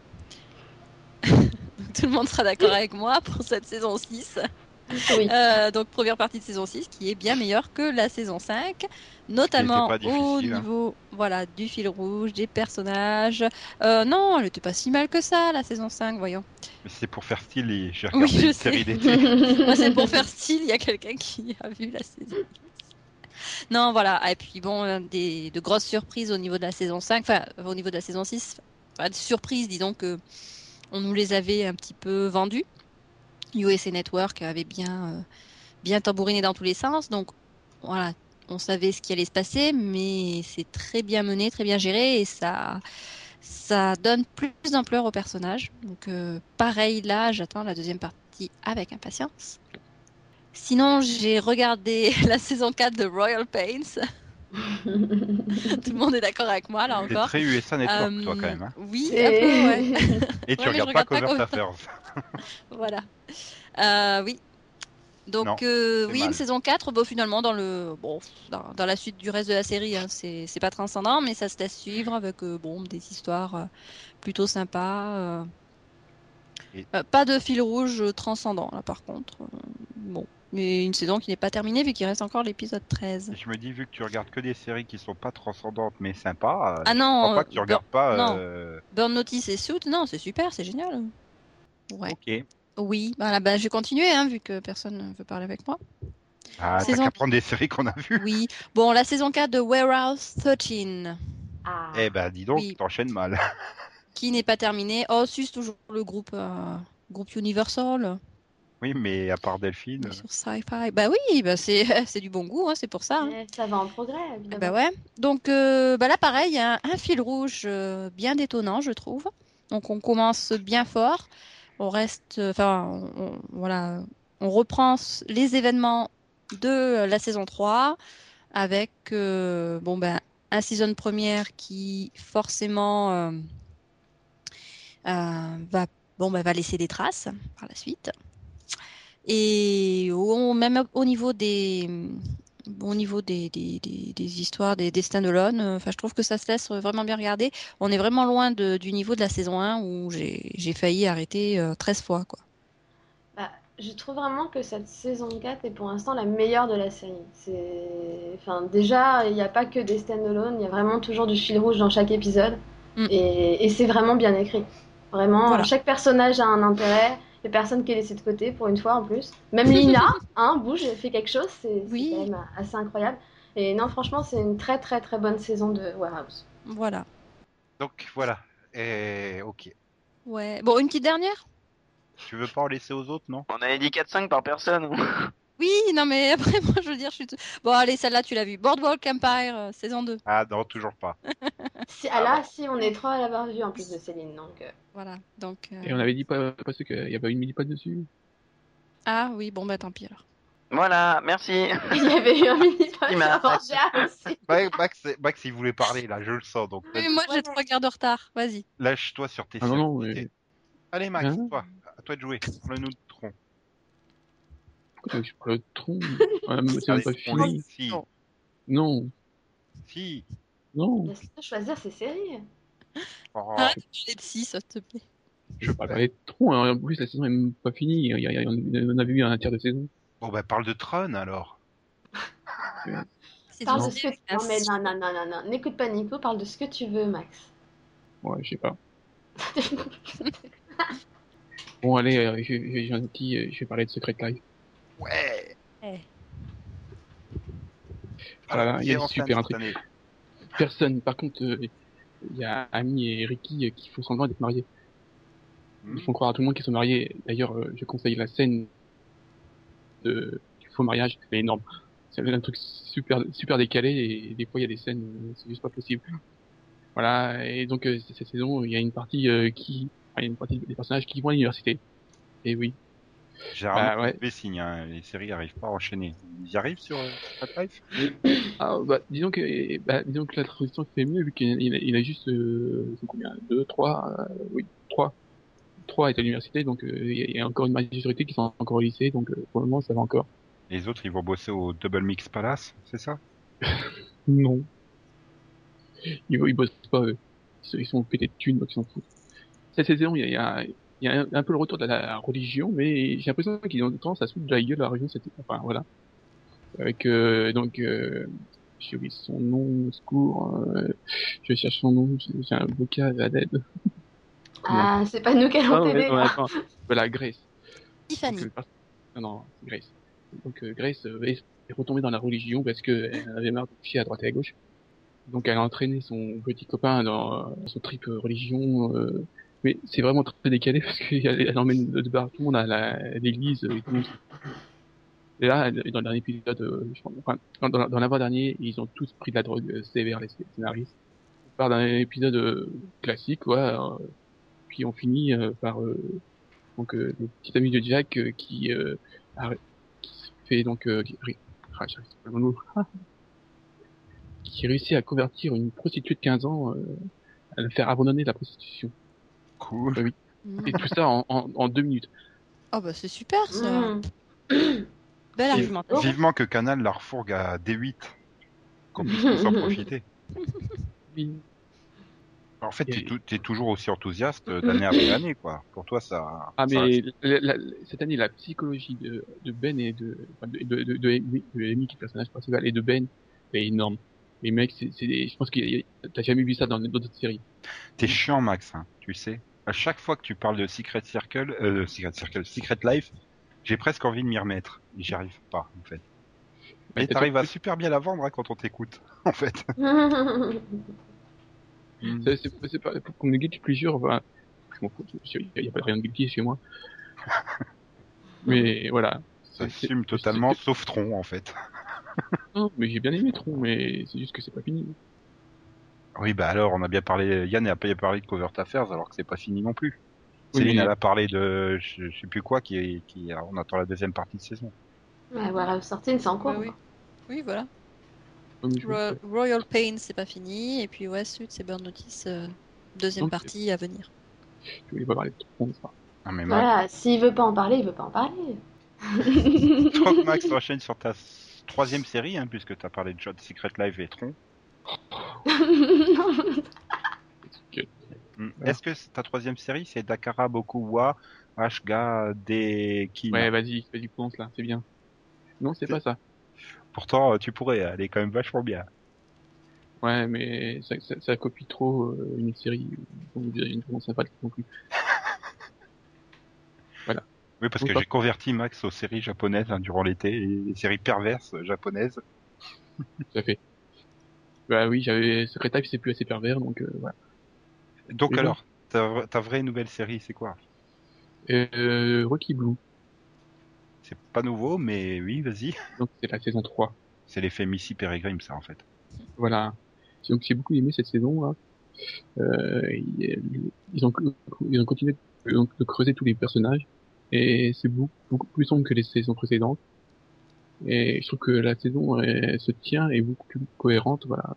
Tout le monde sera d'accord avec moi pour cette saison 6. Oui. Euh, donc première partie de saison 6 qui est bien meilleure que la saison 5, notamment au hein. niveau voilà du fil rouge, des personnages. Euh, non, elle était pas si mal que ça la saison 5, voyons. Mais c'est pour faire style et j'ai Oui, regardé je une sais. série d'été. Moi c'est pour faire style, il y a quelqu'un qui a vu la saison 6. Non, voilà, et puis bon, euh, des, de grosses surprises au niveau de la saison 5, enfin au niveau de la saison 6, enfin, des surprises disons que on nous les avait un petit peu vendues. USA Network avait bien, euh, bien tambouriné dans tous les sens. Donc voilà, on savait ce qui allait se passer, mais c'est très bien mené, très bien géré et ça, ça donne plus d'ampleur au personnage. Donc euh, pareil là, j'attends la deuxième partie avec impatience. Sinon, j'ai regardé la saison 4 de Royal Pains. Tout le monde est d'accord avec moi là T'es encore. très USA Network, Euh, toi, quand même. Hein. Oui, un peu, ouais. Et tu je regardes pas Covert. Affairs. Voilà. Euh, oui. Donc euh, oui, mal. une saison 4, bon, finalement dans le bon dans, dans la suite du reste de la série, hein, c'est pas transcendant, mais ça se laisse suivre avec euh, bon des histoires euh, plutôt sympas. Et- pas de fil rouge transcendant là par contre. Bon, mais une saison qui n'est pas terminée vu qu'il reste encore l'épisode 13. Je me dis, vu que tu regardes que des séries qui sont pas transcendantes mais sympas, Ah je non, pas que tu regardes pas. non. Burn Notice et Suit, non, c'est super, c'est génial. Ouais. Ok. Oui, voilà, bah, je vais continuer, hein, vu que personne ne veut parler avec moi. Ah, t'as Saison- qu'à prendre des séries qu'on a vues. Oui. Bon, la saison 4 de Warehouse 13, Ah. Eh ben, dis donc, Oui. t'enchaînes mal. qui n'est pas terminée. Oh, c'est toujours le groupe, euh, groupe Universal Oui, mais à part Delphine. sur Sci-Fi. Bah oui, bah c'est c'est du bon goût, hein, c'est pour ça. hein. Ça va en progrès, évidemment. Bah ouais. Donc euh, bah là pareil, il y a un, un fil rouge euh, bien détonnant, je trouve. Donc on commence bien fort, on reste, enfin voilà, on reprend les événements de euh, la saison 3 avec euh, bon ben un season première qui forcément euh, euh, va bon ben va laisser des traces par la suite. Et même au niveau des au niveau des, des, des, des histoires, des, des stand-alone, euh, enfin, je trouve que ça se laisse vraiment bien regarder. On est vraiment loin de, du niveau de la saison 1 où j'ai failli arrêter euh, 13 fois. Quoi. Bah, je trouve vraiment que cette saison 4 est pour l'instant la meilleure de la série. C'est... Enfin, déjà, il n'y a pas que des stand-alone, il y a vraiment toujours du fil rouge dans chaque épisode. Mm. Et, et c'est vraiment bien écrit. Vraiment, Voilà. chaque personnage a un intérêt. Il n'y a personne qui est laissé de côté, pour une fois en plus. Même Lina, hein, bouge, elle fait quelque chose, c'est, c'est Oui. quand même assez incroyable. Et non, franchement, c'est une très très très bonne saison de Warehouse. Voilà. Donc voilà. Et ok. Ouais. Bon, une petite dernière? Tu veux pas en laisser aux autres, non? On avait dit 4-5 par personne. Oui, non, mais après, moi, je veux dire, je suis. Bon, allez, celle-là, tu l'as vue. Boardwalk Empire, euh, saison 2. Ah non, toujours pas. Si, ah là, si, on est trois à l'avoir vu en plus de Céline, donc... euh, Voilà. Donc. euh, Et on avait dit pas, ceux qu'il y avait une mini-pod dessus? Ah oui, bon, bah tant pis alors. Voilà, merci. Il y avait eu un aussi. Max, Max, Max, il voulait parler là, je le sens. Donc Oui, moi, j'ai trois quarts de retard. Vas-y. lâche-toi sur tes Ah non, mais- Allez Max, Hein? toi, à toi de jouer. Le nous tu parles de tronc C'est même pas fini. Si, Non. Si. non. Laisse-le choisir ses séries. Oh, Arrête de parler de 6, s'il te plaît. Je veux pas parler de tronc. hein. En plus, la saison est même pas finie. Il y a- il y a- on a vu un tiers de saison. Bon bah parle de Tron alors. C'est Parle de ce que tu. Non, mais non, non, non, non, non. N'écoute pas Nico, parle de ce que tu veux, Max. Ouais, je sais pas. Bon, allez, euh, je- je- j'ai un petit, je vais parler de Secret Life. Ouais. Eh. Voilà, il y a en super année Personne. Par contre, euh, il y a Amy et Ricky euh, qui font semblant d'être mariés. Hmm. Ils font croire à tout le monde qu'ils sont mariés. D'ailleurs, euh, je conseille la scène de du faux mariage. Elle est énorme. C'est un truc super, super décalé et des fois il y a des scènes, euh, c'est juste pas possible. Voilà. Et donc euh, cette saison, il y a une partie euh, qui, enfin, il y a une partie des personnages qui vont à l'université. Et oui. Généralement, Bah, ouais. les signes, hein, les séries arrivent pas à enchaîner. Ils y arrivent sur euh, Ah, bah, disons que, bah, disons que la traduction fait mieux vu qu'il il a, il a juste, euh, combien, deux, trois, euh, oui, trois, trois est à l'université, donc euh, il y, a- il y a encore une majorité qui sont encore au lycée, donc euh, pour le moment ça va encore. Les autres, ils vont bosser au Double Mix Palace, c'est ça? Non. Ils, ils bossent pas, eux. Ils, sont- pétés de thunes, donc ils s'en foutent. Cette saison, il y a, il y a, il y a un, un peu le retour de la religion, mais j'ai l'impression qu'ils ont tendance à se foutre de la gueule la religion, c'était, enfin, voilà. Avec, euh, donc, euh, j'ai oublié son nom, au secours, euh, je cherche son nom, j'ai un bocal à l'aide. Ah, c'est pas nous qui allons t'aider. Voilà, Grace. Tiffany. Donc, euh, Non, non, Grace. Donc euh, Grace euh, est retombée dans la religion parce que elle avait marre de chier à droite et à gauche. Donc elle a entraîné son petit copain dans, dans son trip religion. euh, mais c'est vraiment très décalé parce qu'elle elle emmène de, bar tout le monde à l'église et tout. Et là, dans le dernier épisode, euh, enfin, dans, l'avant-dernier, ils ont tous pris de la drogue euh, sévère, les scénaristes. On part d'un épisode euh, classique, ouais, euh, puis on finit euh, par euh, donc euh, le petit ami de Jack euh, qui, euh, a- qui fait donc euh, qui, ah, mot. qui réussit à convertir une prostituée de 15 ans, euh, à le faire abandonner la prostitution. Cool. Mm. Et tout ça en, en, en deux minutes. Oh bah c'est super ça. Mm. Belle Vive- argumentation. Vivement que Canal la refourgue à D8. Qu'on puisse tous en profiter. Oui. En fait, tou- t'es toujours aussi enthousiaste euh, d'année après année, quoi. Pour toi, ça. Ah ça mais reste- la- la- cette année la psychologie de, de Ben et de de, de, de, de Amy, de Amy, qui est le personnage principal et de Ben est énorme. Les mecs, c'est, je pense que t'as jamais vu ça dans d'autres séries. T'es chiant, Max, hein, tu sais. À chaque fois que tu parles de Secret Circle, euh, Secret Circle, Secret Life, j'ai presque envie de m'y remettre. J'y arrive pas, en fait. Mais t'arrives à super bien la vendre hein, quand on t'écoute, en fait. C'est c'est- pas comme le guilty fous, il y a pas rien de guilty chez moi. Mais voilà. C'est- J'assume totalement, sauf Tron, en fait. Non, mais j'ai bien aimé Tron, mais c'est juste que c'est pas fini. Oui, bah alors, on a bien parlé, Yann a bien parlé de Covert Affairs, alors que c'est pas fini non plus. Oui, Céline, mais- elle a parlé de, je, je sais plus quoi, qui on attend la deuxième partie de saison. Ouais, voilà, sortie, c'est en cours. Bah oui. Oui, voilà. Je- Royal, Royal Pain, c'est pas fini. Et puis, ouais, Sud, c'est Burn Notice, euh, deuxième partie à venir. voulais pas parler de ça. Ah, mais Max, Voilà, s'il veut pas en parler, il veut pas en parler. que Max t'enchaînes sur ta troisième série, hein, puisque t'as parlé de Secret Life et Tron. Ouais. Est-ce que ta troisième série, c'est Dakara Bokuwa Ashga Deki Ouais, vas-y, vas-y, prononce là, c'est bien. Non, c'est pas ça. Pourtant, euh, tu pourrais, elle est quand même vachement bien. Ouais, mais ça, ça, ça copie trop euh, une série, on dirait une vraiment sympathique non plus. Oui, parce que j'ai converti Max aux séries japonaises hein, durant l'été, et les séries perverses japonaises. Tout à fait. Bah oui, j'avais Secret Life, c'est plus assez pervers, donc euh, voilà. Donc Et alors, ta, ta vraie nouvelle série, c'est quoi? Euh, Rocky Blue, C'est pas nouveau, mais oui, vas-y. donc c'est la saison 3. C'est l'effet Missy Peregrine, ça, en fait. Voilà. Donc j'ai beaucoup aimé cette saison là. Euh, ils, ont ils ont continué de creuser tous les personnages et c'est beaucoup, beaucoup plus sombre que les saisons précédentes. Et je trouve que la saison elle, se tient et est beaucoup plus cohérente, voilà.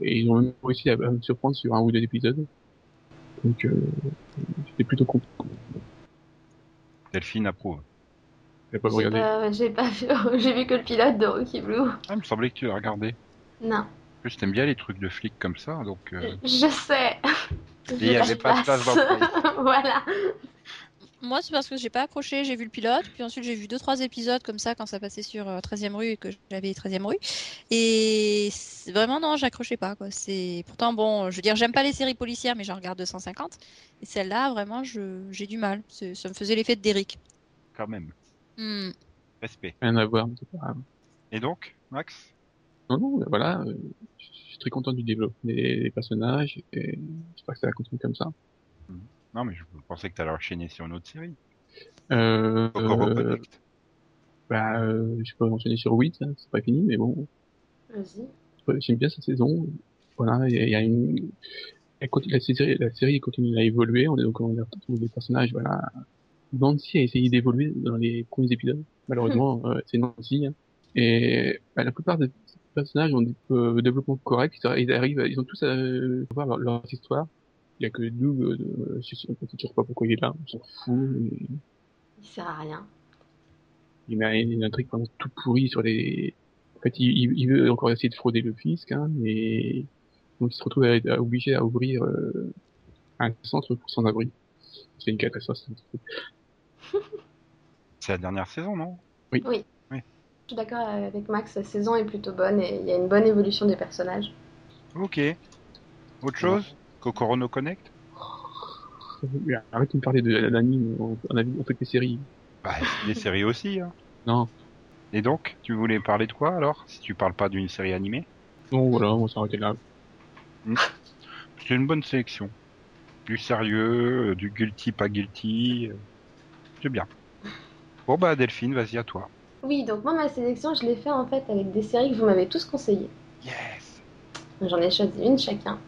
Et ils ont même réussi à, me surprendre sur un ou deux épisodes. Donc euh, j'étais plutôt content. Delphine approuve. J'ai pas regardé. pas, j'ai pas vu, j'ai vu que le pilote de Rocky Blue. Ah, il me semblait que tu l'as regardé. Non, En plus, t'aimes bien les trucs de flics comme ça, donc... euh, je sais. il y avait pas de place dans le voilà. Moi, c'est parce que j'ai pas accroché. J'ai vu le pilote, puis ensuite j'ai vu deux trois épisodes comme ça quand ça passait sur euh, 13e rue et que j'avais 13e rue. Et vraiment non, j'accrochais pas quoi. C'est pourtant bon, je veux dire, j'aime pas les séries policières, mais j'en regarde 250. Et celle-là, vraiment, je j'ai du mal. C'est- Ça me faisait l'effet de Derrick. quand même. Hmm. Respect. Rien à voir, mais c'est pas grave. Et donc, Max? Non, non, ben voilà, euh, je suis très content du développement des, des personnages et j'espère que ça va continuer comme ça. Non, mais je pensais que t'allais enchaîner sur une autre série. Euh, euh, Connect. bah, euh, je peux enchaîner sur 8, hein, c'est pas fini, mais bon, Vas-y. ouais, j'aime bien cette saison. Voilà, il y, a- il y a une, elle continue- la série, la série continue à évoluer, on est donc on retrouve des personnages, voilà. Nancy a essayé d'évoluer dans les premiers épisodes, malheureusement, euh, c'est Nancy, hein. et bah, la plupart des personnages ont des euh, développement correct, ils ils arrivent, ils ont tous à euh, voir leur, leur histoire. Il y a que Doug, euh, sais on sait toujours pas pourquoi il est là, on s'en fout. et- Il sert à rien. il met un, un truc vraiment tout pourri sur les. En fait, il, veut encore essayer de frauder le fisc, hein, mais donc il se retrouve à, à- obligé à ouvrir euh, un centre pour sans-abri. C'est une catastrophe. c'est la dernière saison, non? Je suis d'accord avec Max, la saison est plutôt bonne et il y a une bonne évolution des personnages. Ok. Autre chose? Kokoro no Connect Arrête de me parler de l'anime, on, fait que des séries. Bah, c'est des séries aussi, hein. Non, Et donc, tu voulais parler de quoi, alors Si tu parles pas d'une série animée? Non, voilà, on va s'arrêter là. C'est une bonne sélection. Du sérieux, euh, du guilty, pas guilty. euh, C'est bien. Bon bah Delphine, vas-y à toi. Oui, donc moi ma sélection, je l'ai fait en fait avec des séries que vous m'avez tous conseillées. Yes J'en ai choisi une chacun.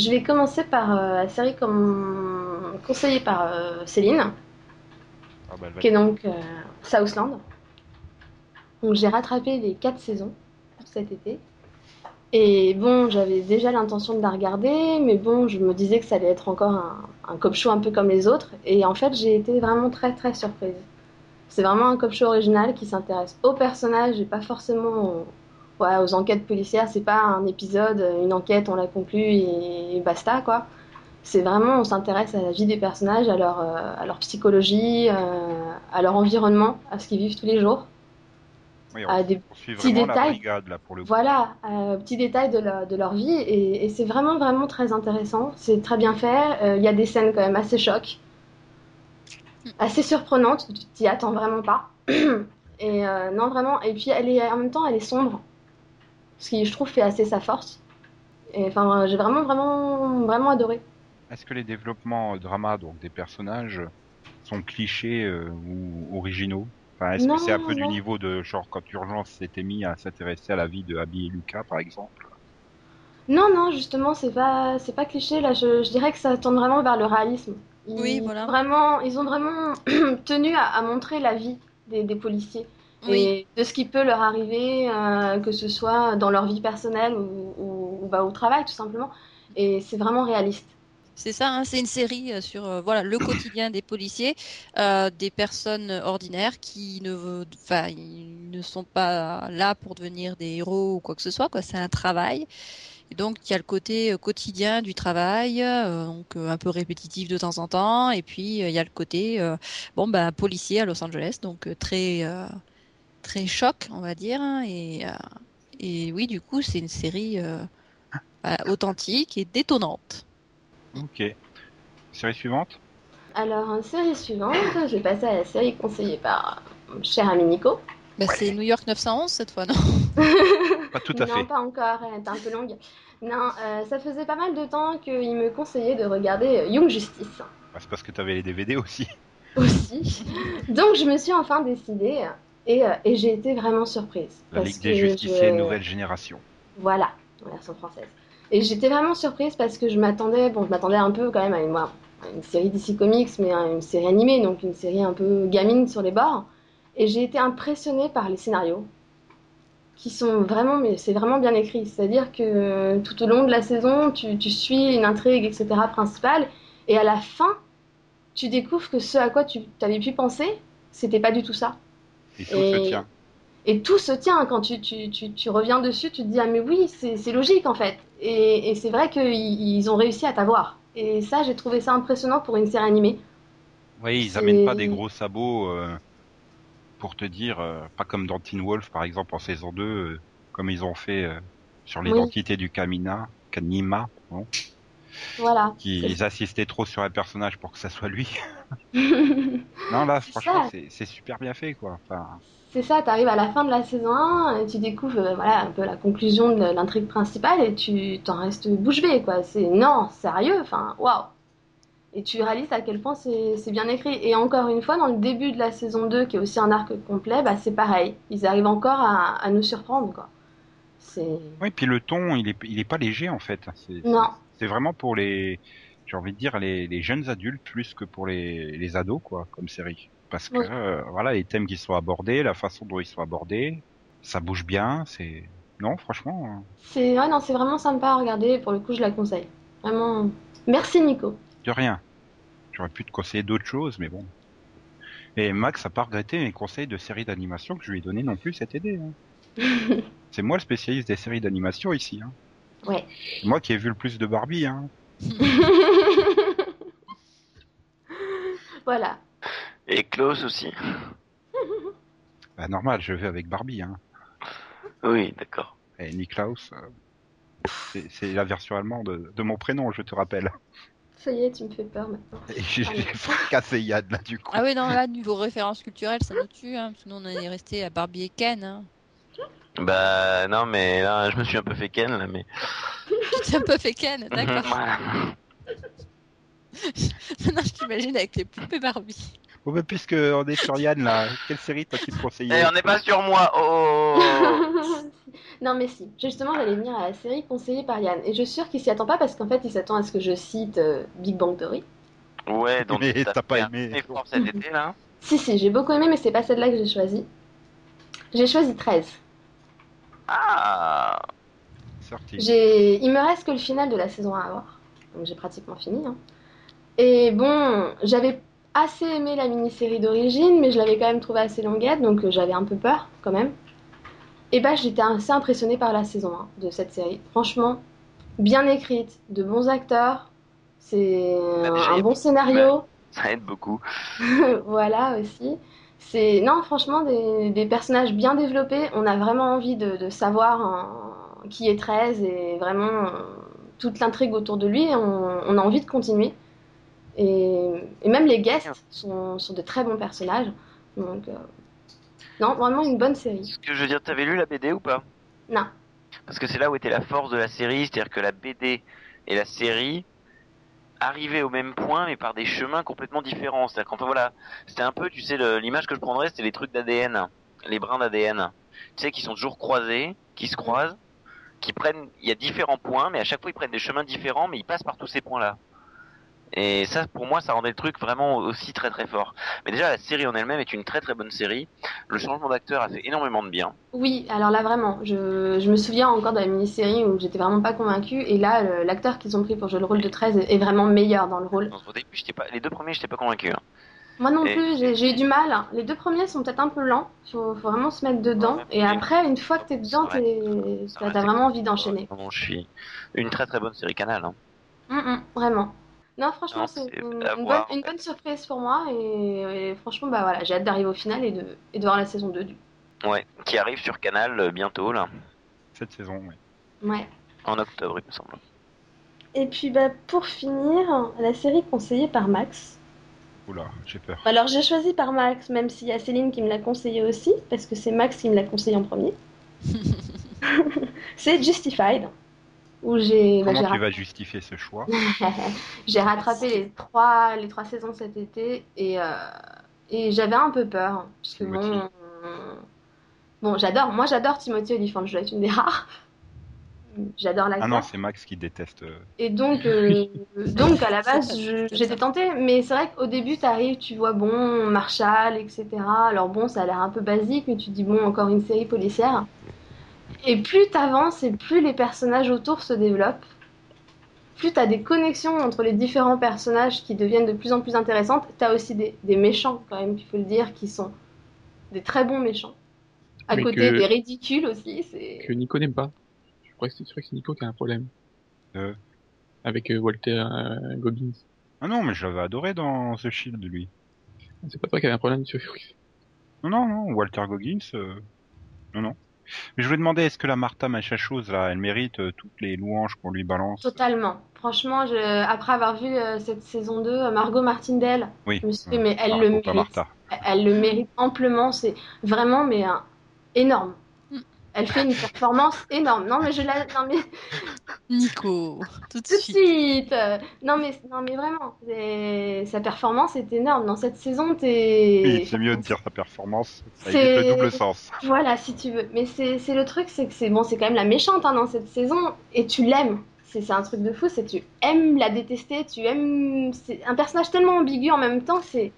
Je vais commencer par euh, la série comme conseillée par euh, Céline, ah, bah, qui est donc euh, Southland. Donc j'ai rattrapé les quatre saisons pour cet été. Et bon, j'avais déjà l'intention de la regarder, mais bon, je me disais que ça allait être encore un, un cop show un peu comme les autres. Et en fait, j'ai été vraiment très très surprise. C'est vraiment un cop show original qui s'intéresse aux personnages et pas forcément aux, ouais, aux enquêtes policières. C'est pas un épisode, une enquête, on l'a conclu et basta quoi. C'est vraiment, on s'intéresse à la vie des personnages, à leur, euh, à leur psychologie, euh, à leur environnement, à ce qu'ils vivent tous les jours. Oui, à des on suit petits la détails. brigade là pour le coup. Voilà, euh, petits détails de, leur- de leur vie et, et c'est vraiment vraiment très intéressant. C'est très bien fait. Euh, Il y a des scènes quand même assez chocs, assez surprenantes. Tu t'y attends vraiment pas. Et euh, non vraiment. Et puis elle est en même temps elle est sombre, ce qui je trouve fait assez sa force. Et enfin j'ai vraiment vraiment vraiment adoré. Est-ce que les développements euh, drama donc des personnages sont clichés euh, ou originaux? Enfin, est-ce que c'est un peu du niveau de genre quand Urgence s'était mis à s'intéresser à la vie de Abby et Lucas par exemple? Non non justement c'est pas c'est pas cliché là. Je, je dirais que ça tend vraiment vers le réalisme. Ils, Oui, voilà. Vraiment ils ont vraiment tenu à, à montrer la vie des, des policiers. Oui, et de ce qui peut leur arriver, euh, que ce soit dans leur vie personnelle ou, ou- ou, bah, au travail tout simplement. Et c'est vraiment réaliste. c'est ça, hein, c'est une série euh, sur euh, voilà le quotidien des policiers, euh, des personnes ordinaires qui ne, enfin, ils ne sont pas là pour devenir des héros ou quoi que ce soit. Quoi, c'est un travail. Et donc il y a le côté quotidien du travail, euh, donc un peu répétitif de temps en temps, et puis il y a le côté bon ben policier à Los Angeles, donc très très choc on va dire, hein, et euh, et oui du coup c'est une série euh, bah, authentique et détonnante. Ok. Série suivante? Alors, en série suivante, je vais passer à la série conseillée par mon cher ami Nico. Bah, C'est New York 911 cette fois, non? Pas tout à non, fait. pas encore, elle est un peu longue. Non, euh, ça faisait pas mal de temps qu'il me conseillait de regarder Young Justice Bah, c'est parce que t'avais les DVD aussi. aussi. Donc, je me suis enfin décidée et, euh, et j'ai été vraiment surprise. La parce Ligue des Justiciers je- nouvelle génération. Voilà, en version française. Et j'étais vraiment surprise parce que je m'attendais, bon, je m'attendais un peu quand même à une, à une série DC Comics, mais à une série animée, donc une série un peu gamine sur les bords. Et j'ai été impressionnée par les scénarios, qui sont vraiment, mais c'est vraiment bien écrit. C'est-à-dire que euh, tout au long de la saison, tu, tu suis une intrigue, etc., principale, et à la fin, tu découvres que ce à quoi tu avais pu penser, c'était pas du tout ça. Et tout Et- se tient. Et tout se tient quand tu, tu, tu, tu reviens dessus, tu te dis ah mais oui c'est logique en fait. Et, et c'est vrai qu'ils ils ont réussi à t'avoir. Et ça j'ai trouvé ça impressionnant pour une série animée. Oui, ils c'est- amènent pas des gros sabots euh, pour te dire, euh, pas comme dans Teen Wolf par exemple en saison 2, euh, comme ils ont fait euh, sur l'identité du Kamina, Kanima, Voilà. qui C'est- ils insistaient trop sur un personnage pour que ça soit lui. c'est non là, C'est franchement, c'est c'est super bien fait quoi. Enfin, ça, t'arrives à la fin de la saison 1 et tu découvres euh, voilà un peu la conclusion de l'intrigue principale et tu t'en restes bouche bée quoi. C'est non sérieux, enfin waouh. Et tu réalises à quel point c'est c'est bien écrit. Et encore une fois, dans le début de la saison 2, qui est aussi un arc complet, bah, c'est pareil. Ils arrivent encore à, à nous surprendre. Quoi. C'est... oui, puis le ton, il est il est pas léger en fait. C'est Non. C'est vraiment pour les, j'ai envie de dire les, les jeunes adultes plus que pour les les ados quoi, comme série. Parce que Oui. euh, voilà, les thèmes qui sont abordés, la façon dont ils sont abordés, ça bouge bien, c'est non franchement. euh, C'est ouais, non, c'est vraiment sympa à regarder. Pour le coup, je la conseille. Vraiment. Merci Nico. De rien. J'aurais pu te conseiller d'autres choses, mais bon. Et Max a pas regretté mes conseils de séries d'animation que je lui ai donné non plus cet été. hein. C'est moi le spécialiste des séries d'animation ici. Hein. Ouais. C'est moi qui ai vu le plus de Barbie. Hein. voilà. Et Klaus aussi. Bah, normal, je vais avec Barbie. Hein. Oui, d'accord. Et Niklaus, euh, c'est la version allemande de, de mon prénom, je te rappelle. Ça y est, tu me fais peur maintenant. Et j'ai fracassé Yann là du coup. Ah oui, non, là, niveau référence culturelle, ça nous tue, hein, parce que nous, on est resté à Barbie et Ken. Hein. Bah non, mais là, je me suis un peu fait ken, là, mais... Tu t'es un peu fait Ken, d'accord. Maintenant, je t'imagine avec les poupées Barbie. Bon, bah, puisque on est sur Yann là, quelle série t'as-tu conseillé Eh, on n'est pas sur moi, oh non mais si, justement j'allais venir à la série conseillée par Yann et je suis sûre qu'il s'y attend pas parce qu'en fait il s'attend à ce que je cite euh, Big Bang Theory. Ouais, donc Mais t'as pas aimé. cet été, là Si si, j'ai beaucoup aimé mais c'est pas celle-là que j'ai choisie. J'ai choisi 13. Ah Sorti. J'ai... Il me reste que le final de la saison 1 à voir. Donc j'ai pratiquement fini. hein. Et bon, j'avais assez aimé la mini-série d'origine, mais je l'avais quand même trouvée assez longuette, donc euh, j'avais un peu peur quand même. Et bah j'étais assez impressionnée par la saison 1 de cette série. Franchement, bien écrite, de bons acteurs, c'est Bah, un a bon scénario. Ça aide beaucoup. voilà aussi. C'est non, franchement, des, des personnages bien développés. On a vraiment envie de, de savoir hein, qui est 13 et vraiment euh, toute l'intrigue autour de lui. On, on a envie de continuer. Et, et même les guests sont, sont de très bons personnages. Donc, euh, non, vraiment une bonne série. Ce que je veux dire, t'avais lu la BD ou pas? Non. Parce que c'est là où était la force de la série, c'est-à-dire que la BD et la série arrivaient au même point, mais par des chemins complètement différents. C'est-à-dire qu'enfin voilà, c'était un peu, tu sais, l'image que je prendrais, c'était les trucs d'ADN, les brins d'ADN. Tu sais, qui sont toujours croisés, qui se croisent, qui prennent, il y a différents points, mais à chaque fois ils prennent des chemins différents, mais ils passent par tous ces points-là. Et ça, pour moi, ça rendait le truc vraiment aussi très très fort. Mais déjà, la série en elle-même est une très très bonne série. Le changement d'acteur a fait énormément de bien. Oui, alors là vraiment, je, je me souviens encore de la mini-série où j'étais vraiment pas convaincue. Et là, l'acteur qu'ils ont pris pour jouer le rôle de 13 est vraiment meilleur dans le rôle. Donc, Au début, j'étais pas, les deux premiers, j'étais pas convaincu. hein. Moi non Et- plus, j'ai eu du mal. Les deux premiers sont peut-être un peu lents. Faut, faut vraiment se mettre dedans. Ouais, Et après, une fois que t'es dedans, t'as vraiment envie d'enchaîner. Je suis une très très bonne série Canal. Hein. Hum, hum, vraiment. Non, franchement, c'est une, bonne, une surprise pour moi. Et, et franchement, bah voilà, j'ai hâte d'arriver au final et de, et de voir la saison 2 du. Ouais, qui arrive sur Canal euh, bientôt là, Cette saison, oui. Ouais. en octobre il me semble. Et puis bah, pour finir, la série conseillée par Max. Oula, j'ai peur. Alors j'ai choisi par Max, même s'il y a Céline qui me l'a conseillé aussi, parce que c'est Max qui me l'a conseillé en premier. c'est Justified, où j'ai bah, Comment j'ai tu vas justifier ce choix j'ai rattrapé les trois, les trois saisons cet été et, euh, et j'avais un peu peur. Parce que bon, bon j'adore, moi j'adore Timothy Olyphant, je dois être une des rares. J'adore l'acteur. Ah non, c'est Max qui déteste. euh, Et donc, euh, donc à la base, j'étais tentée, mais c'est vrai qu'au début, t'arrives, tu vois, bon, Marshall, etc. Alors bon, ça a l'air un peu basique, mais tu te dis, bon, encore une série policière. Et plus t'avances et plus les personnages autour se développent, plus t'as des connexions entre les différents personnages qui deviennent de plus en plus intéressantes. T'as aussi des, des méchants, quand même, qu'il faut le dire, qui sont des très bons méchants. À Mais côté que- des ridicules aussi, c'est... que Nico n'aime pas. Je crois que c'est Nico qui a un problème. Euh. Avec euh, Walter euh, Goggins. Ah non, mais je l'avais adoré dans The Shield, lui. C'est pas toi qui avais un problème sur Non, non, non, Walter Goggins, euh, non, non. Mais je voulais demander, est-ce que la Martha Machachose, là, elle mérite euh, toutes les louanges qu'on lui balance? Totalement. Franchement, je, après avoir vu euh, cette saison 2, euh, Margot Martindale, Oui. je me suis dit, euh, mais elle le mérite. Martha. Elle le mérite amplement. C'est vraiment, mais un- énorme. Mm. Elle fait une performance énorme. Non, mais je la. Non, mais Nico, tout de tout suite. suite. Non, mais, non, mais vraiment. Sa performance est énorme. Dans cette saison, t'es. Oui, c'est mieux de dire sa performance, ça C'est- évite le double sens. Voilà, si tu veux. Mais c'est c'est le truc, c'est que c'est bon, c'est quand même la méchante hein, dans cette saison, et tu l'aimes. C'est c'est un truc de fou, c'est que tu aimes la détester, tu aimes. C'est un personnage tellement ambigu en même temps, c'est.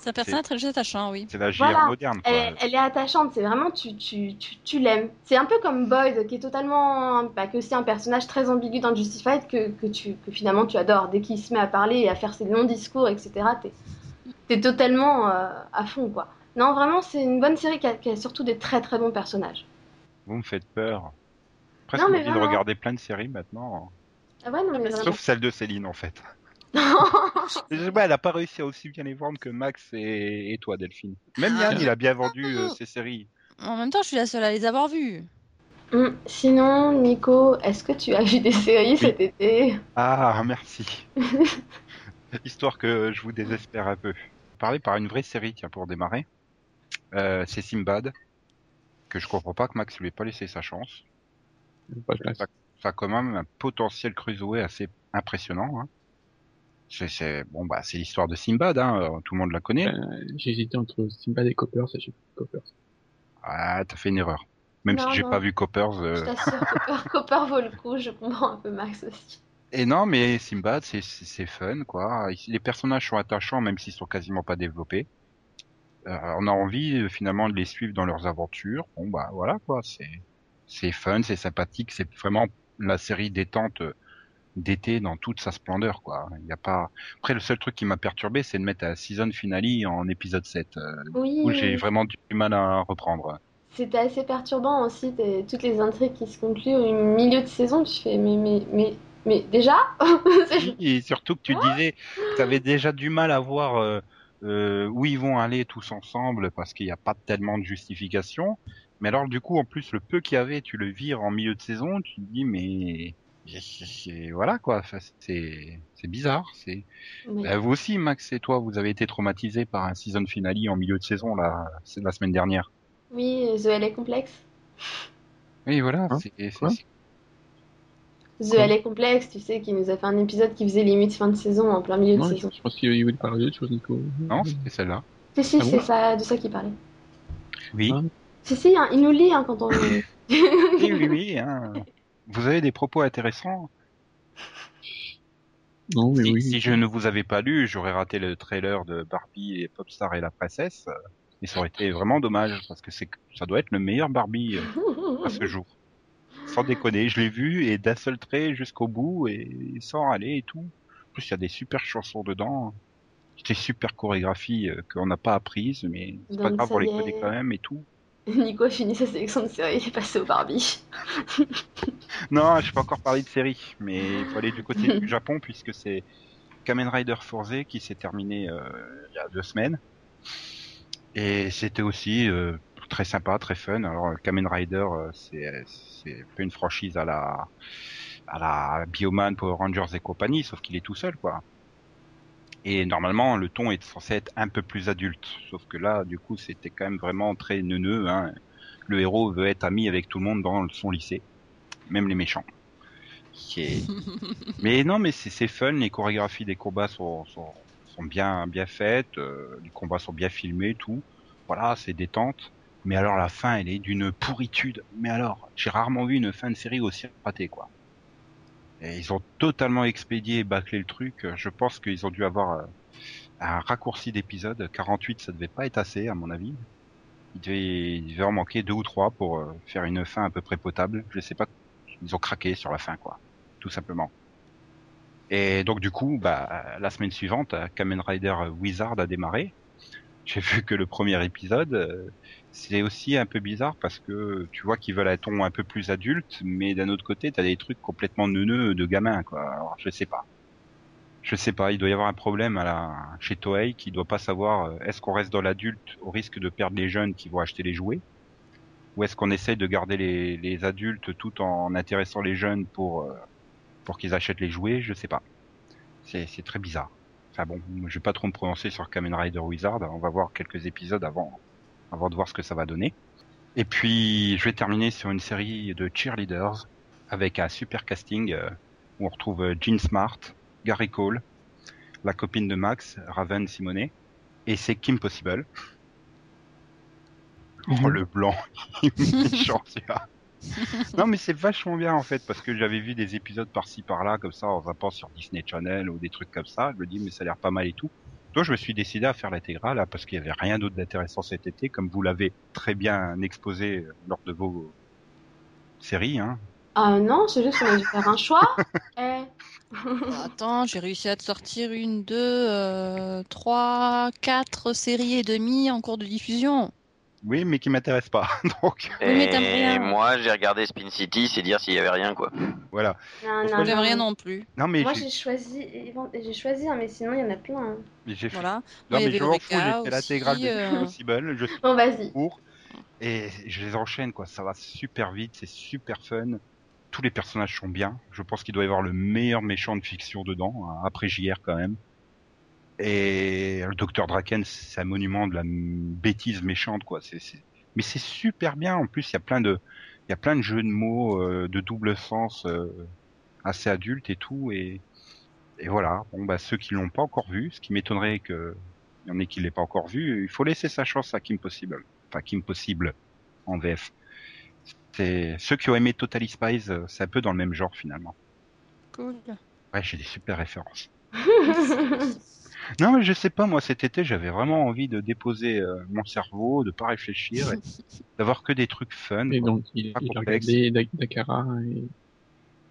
C'est un personnage très attachant, oui. C'est la JR Voilà. moderne, quoi. Elle, elle est attachante, c'est vraiment tu, tu, tu, tu l'aimes. C'est un peu comme Boyd, qui est totalement, bah, qui est aussi un personnage très ambigu dans Justified que, que, tu, que finalement tu adores. Dès qu'il se met à parler et à faire ses longs discours, etc., t'es es totalement euh, à fond, quoi. Non, vraiment, c'est une bonne série qui a, qui a surtout des très très bons personnages. Vous me faites peur. Presque envie de regarder plein de séries maintenant. Ah ouais, non, mais vraiment. Sauf celle de Céline, en fait. Elle a pas réussi à aussi bien les vendre que Max et, et toi, Delphine. Même Ah. Yann, il a bien vendu euh, ses séries. En même temps, je suis la seule à les avoir vus. Hum, Sinon, Nico, est-ce que tu as vu des séries cet été? Ah, merci. Histoire que je vous désespère un peu. Parler par une vraie série, tiens, pour démarrer. Euh, c'est Simbad. Que je comprends pas que Max lui ait pas laissé sa chance. Pas ça a quand même un potentiel cruiserweight assez impressionnant. Hein. C'est, c'est- bon, bah, c'est l'histoire de Simbad, hein. euh, Tout le monde la connaît. Euh, J'ai hésité entre Simba et Coppers, et j'ai pris Coppers. Ah, t'as fait une erreur. Même Non, si j'ai pas vu Coppers. Je euh, t'assure, Copper, Copper vaut le coup, je comprends un peu Max aussi. Et non, mais Simbad, c'est, c'est, c'est fun, quoi. Les personnages sont attachants, même s'ils sont quasiment pas développés. Euh, on a envie, euh, finalement, de les suivre dans leurs aventures. Bon, bah, voilà, quoi. C'est, c'est fun, c'est sympathique, c'est vraiment la série détente euh, d'été dans toute sa splendeur, quoi. Il y a pas, après, le seul truc qui m'a perturbé, c'est de mettre la season finale en épisode 7, euh, Oui, où j'ai vraiment du mal à reprendre. c'était assez perturbant aussi, t'es- toutes les intrigues qui se concluent au milieu de saison, tu fais, mais, mais, mais, mais déjà Et surtout que tu disais que tu avais déjà du mal à voir euh, euh, où ils vont aller tous ensemble parce qu'il n'y a pas tellement de justification. Mais alors du coup, en plus, le peu qu'il y avait, tu le vires en milieu de saison, tu te dis mais c'est- voilà quoi, c'est c'est bizarre. C'est Oui. Bah, vous aussi, Max et toi, vous avez été traumatisés par un season finale en milieu de saison là, c'est la semaine dernière. Oui, The LA Complex. Oui, voilà. Hein c'est- c'est- Quoi c'est- The LA Complex, tu sais, qui nous a fait un épisode qui faisait limite fin de saison, en plein milieu de je, saison. je pense qu'il voulait parler d'autre chose, Nico. Non, c'était celle-là. Si, si, Ah c'est bon ça, de ça qu'il parlait. Oui. Ah. Si, si, hein, il nous lit hein, quand on. oui, oui, oui. hein. Vous avez des propos intéressants? Non, mais Si, oui. si je ne vous avais pas lu, j'aurais raté le trailer de Barbie et Popstar et la princesse. Et ça aurait été vraiment dommage parce que c'est ça doit être le meilleur Barbie euh, à ce jour. Sans déconner, je l'ai vu et d'un seul trait jusqu'au bout et sans râler et tout. En plus, il y a des super chansons dedans. Des super chorégraphies euh, qu'on n'a pas apprises, mais c'est pas grave, on les connaît quand même et tout. Nico a fini sa sélection de série, il est passé au Barbie. Non, je peux encore parler de série, mais il faut aller du côté du Japon puisque c'est Kamen Rider Forze qui s'est terminé euh, il y a deux semaines. Et c'était aussi euh, très sympa, très fun. Alors Kamen Rider, euh, c'est c'est un peu une franchise à la à la Bioman, Power Rangers et compagnie, sauf qu'il est tout seul, quoi. Et normalement, le ton est censé être un peu plus adulte, sauf que là, du coup, c'était quand même vraiment très neuneux. Hein. Le héros veut être ami avec tout le monde dans son lycée, même les méchants. Est- mais non, mais c'est c'est fun. Les chorégraphies des combats sont, sont, sont bien bien faites. euh, les combats sont bien filmés, tout. Voilà, c'est détente. Mais alors la fin, elle est d'une pourritude. Mais alors, j'ai rarement vu une fin de série aussi ratée, quoi. Et ils ont totalement expédié et bâclé le truc. Je pense qu'ils ont dû avoir euh, un raccourci d'épisode. 48, ça devait pas être assez, à mon avis. Il devait, il en manquer deux ou trois pour euh, faire une fin à peu près potable. Je sais pas. Ils ont craqué sur la fin, quoi. Tout simplement. Et donc du coup, bah, la semaine suivante, euh, Kamen Rider Wizard a démarré. J'ai vu que le premier épisode, c'est aussi un peu bizarre parce que tu vois qu'ils veulent un ton un peu plus adulte, mais d'un autre côté, t'as des trucs complètement neuneux de gamins, quoi. Alors, je sais pas. Je sais pas, il doit y avoir un problème à la... chez Toei qui doit pas savoir euh, est-ce qu'on reste dans l'adulte au risque de perdre les jeunes qui vont acheter les jouets? Ou est-ce qu'on essaye de garder les, les adultes tout en intéressant les jeunes pour euh, pour qu'ils achètent les jouets, je sais pas. C'est c'est très bizarre. Enfin bon, je vais pas trop me prononcer sur Kamen Rider Wizard, on va voir quelques épisodes avant avant de voir ce que ça va donner. Et puis je vais terminer sur une série de cheerleaders avec un super casting euh, où on retrouve euh, Jean Smart, Gary Cole, la copine de Max, Raven Simonet, et c'est Kim Possible. Oh le blanc, il. Non mais c'est vachement bien en fait parce que j'avais vu des épisodes par-ci par-là comme ça en zappant sur Disney Channel ou des trucs comme ça. Je me dis mais ça a l'air pas mal et tout. Donc je me suis décidé à faire l'intégrale là, parce qu'il y avait rien d'autre d'intéressant cet été comme vous l'avez très bien exposé euh, lors de vos séries. Hein. Ah non, c'est juste qu'on a dû faire un choix. Eh. Attends, j'ai réussi à te sortir une, deux, euh, trois, quatre séries et demie en cours de diffusion. Oui mais qui m'intéresse pas. Donc mais Et moi, j'ai regardé Spin City, c'est dire s'il y avait rien, quoi. voilà. Non, non, J'aime non. rien non plus. Non mais Moi j'ai- j'ai choisi, j'ai choisi, hein, mais sinon il y en a plein. hein. j'ai fait Voilà. Non, mais je m'en fous, j'ai fait l'intégrale de euh, Possible, je suis Bon, vas-y. court, et je les enchaîne, quoi. Ça va super vite, c'est super fun. Tous les personnages sont bien. Je pense qu'il doit y avoir le meilleur méchant de fiction dedans, hein, après JR quand même. Et le docteur Draken, c'est un monument de la bêtise méchante, quoi. C'est, c'est- Mais c'est super bien. En plus, il y a plein de, il y a plein de jeux de mots, euh, de double sens, euh, assez adultes et tout. Et, et voilà. Bon, bah, ceux qui l'ont pas encore vu, ce qui m'étonnerait que il y en ait qui l'aient pas encore vu, il faut laisser sa chance à Kim Possible. Enfin, Kim Possible en VF. C'est ceux qui ont aimé Totally Spies, euh, c'est un peu dans le même genre finalement. Cool. Ouais, j'ai des super références. Non, mais je sais pas, moi cet été, j'avais vraiment envie de déposer euh, mon cerveau, de pas réfléchir, et d'avoir que des trucs fun. Et quoi. donc, il, Pas regardé Dakara et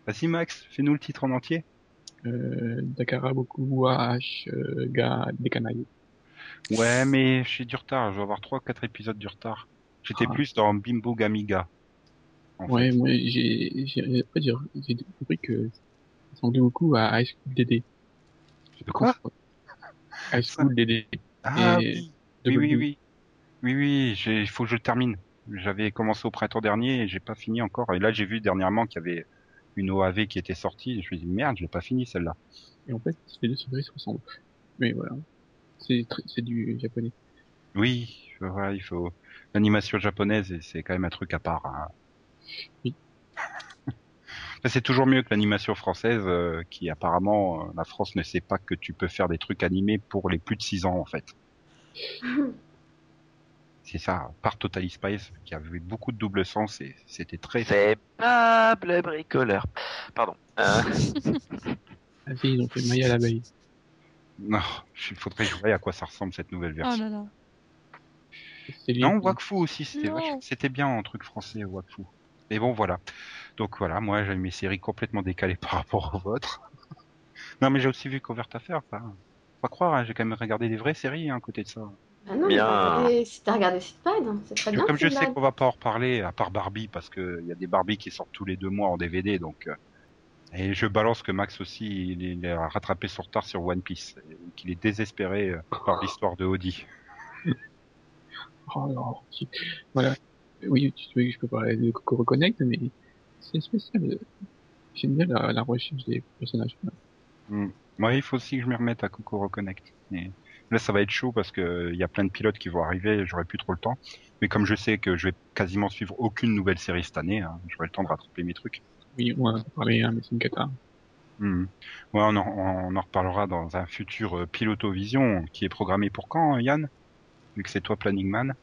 Vas-y Max, fais-nous le titre en entier. euh, Dakara beaucoup H euh, ga des canailles. Ouais, mais j'ai du retard, je vais avoir trois, quatre épisodes du retard. J'étais Ah. plus dans Bimbo Gamiga. Ouais, fait. moi j'ai j'ai j'ai compris que ça ressemblait beaucoup à High School DD. De quoi? High School DD. Ah oui, oui, oui, oui. Oui, il faut que je termine. J'avais commencé au printemps dernier et j'ai pas fini encore. Et là, j'ai vu dernièrement qu'il y avait une OAV qui était sortie. Et je me suis dit, merde, je l'ai pas fini celle-là. Et en fait, les deux séries se ressemblent. Mais voilà. C'est du japonais. Oui, voilà, il faut. L'animation japonaise, c'est quand même un truc à part. hein. Oui. Enfin, C'est toujours mieux que l'animation française, euh, qui apparemment, euh, la France ne sait pas que tu peux faire des trucs animés pour les plus de 6 ans, en fait. C'est ça, par Totally Spice, qui avait beaucoup de double sens et c'était très... C'est Pable bricoleur. Pardon. Euh, Ah si, ils ont fait Maya l'abeille. Non, il faudrait jouer à quoi ça ressemble cette nouvelle Oh version. là là. Non, Wakfu aussi, c'était bien en truc français, Wakfu. Mais bon, voilà. Donc voilà, moi j'ai mes séries complètement décalées par rapport aux vôtres. non, mais j'ai aussi vu Covert Affair, pas, pas croire, hein, j'ai quand même regardé des vraies séries hein, à côté de ça. Ah non, Bien. regardé- si t'as regardé Sitpad, c'est très bien. Comme je sais qu'on va pas en reparler, à part Barbie, parce que il y a des Barbie qui sortent tous les deux mois en DVD, donc. euh, Et je balance que Max aussi, il, il a rattrapé son retard sur One Piece, et qu'il est désespéré euh, par l'histoire de Audi. Oh non. Voilà. Oui, tu je peux parler de Coco Reconnect, mais c'est spécial. J'aime bien la, la recherche des personnages. Moi, il faut aussi que je me remette à Coco Reconnect. Et là, ça va être chaud parce que euh, il y a plein de pilotes qui vont arriver, j'aurai plus trop le temps. Mais comme je sais que je vais quasiment suivre aucune nouvelle série cette année, hein, j'aurai le temps de rattraper mes trucs. Oui, on en a parlé, hein, mais c'est une cata. Hmm. Ouais, on en, on en reparlera dans un futur euh, Pilotovision qui est programmé pour quand, Yann? Vu que c'est toi Planning Man.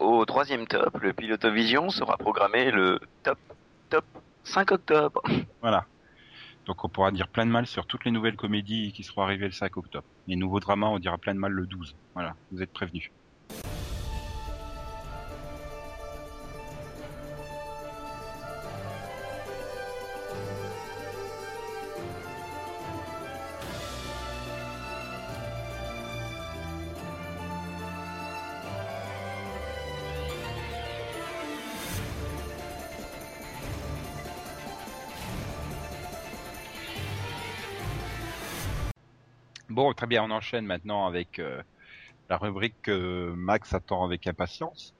Au troisième top, le Pilotovision sera programmé le top, top 5 octobre. Voilà. Donc on pourra dire plein de mal sur toutes les nouvelles comédies qui seront arrivées le 5 octobre. Les nouveaux dramas, on dira plein de mal le 12. Voilà, vous êtes prévenus. Très bien, on enchaîne maintenant avec euh, la rubrique que Max attend avec impatience.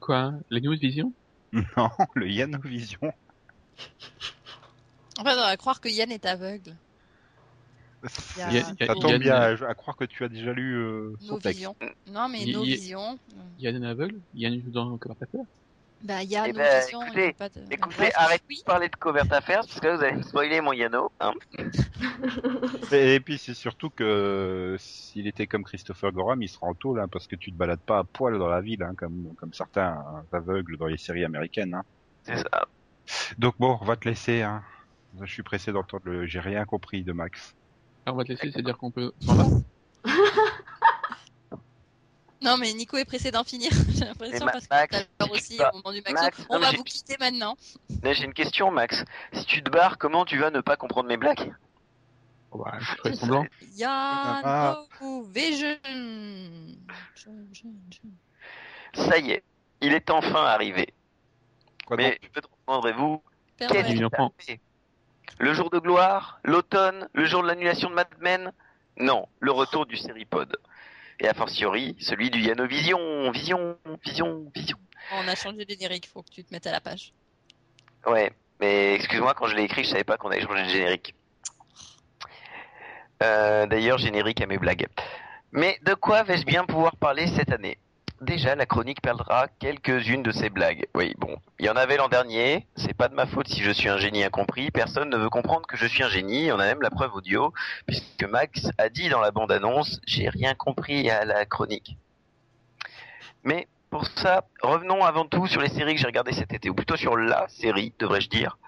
Quoi? La News Vision? Non, le Yanovision. En fait, on va croire que Yann est aveugle. Y a- y y Ça y tombe bien à, à croire que tu as déjà lu euh, son Nos texte. visions. Non, mais Il- nos visions. Yann est aveugle? Yann joue dans Comment t'as peur Bah, il y a Eh ben, écoutez, pas de- Écoutez, Bref, arrêtez oui. de parler de Covert Affairs parce que là vous allez me spoiler mon Yano. Hein. Et, puis c'est surtout que s'il était comme Christopher Gorham, il serait en tôle, hein, parce que tu te balades pas à poil dans la ville, hein, comme, comme certains hein, aveugles dans les séries américaines. Hein. C'est ça. Donc bon, on va te laisser. Hein. Je suis pressé d'entendre le. J'ai rien compris de Max. Alors on va te laisser, c'est-à-dire qu'on peut Non, mais Nico est pressé d'en finir. J'ai l'impression parce que Max, aussi, bah, au moment du maxo, Max, on va vous quitter maintenant. Là j'ai une question Max. Si tu te barres, comment tu vas ne pas comprendre mes blagues? Oh, bah, Je semblant. Ah. oh. Je- je- je- Ça y est, il est enfin arrivé. Quoi Mais donc? peut-être demanderez-vous, Père qu'est-ce Le jour de gloire L'automne Le jour de l'annulation de Mad Men? Non, le retour du Seripod. Et a fortiori, celui du Yanovision. Vision, vision, vision. On a changé de générique, faut que tu te mettes à la page. Ouais, mais excuse-moi, quand je l'ai écrit, je savais pas qu'on allait changer de générique. Euh, D'ailleurs, générique à mes blagues. Mais de quoi vais-je bien pouvoir parler cette année? Déjà, la chronique perdra quelques-unes de ses blagues. Oui, bon, il y en avait l'an dernier. C'est pas de ma faute si je suis un génie incompris. Personne ne veut comprendre que je suis un génie. On a même la preuve audio, puisque Max a dit dans la bande-annonce J'ai rien compris à la chronique. Mais pour ça, revenons avant tout sur les séries que j'ai regardées cet été, ou plutôt sur la série, devrais-je dire.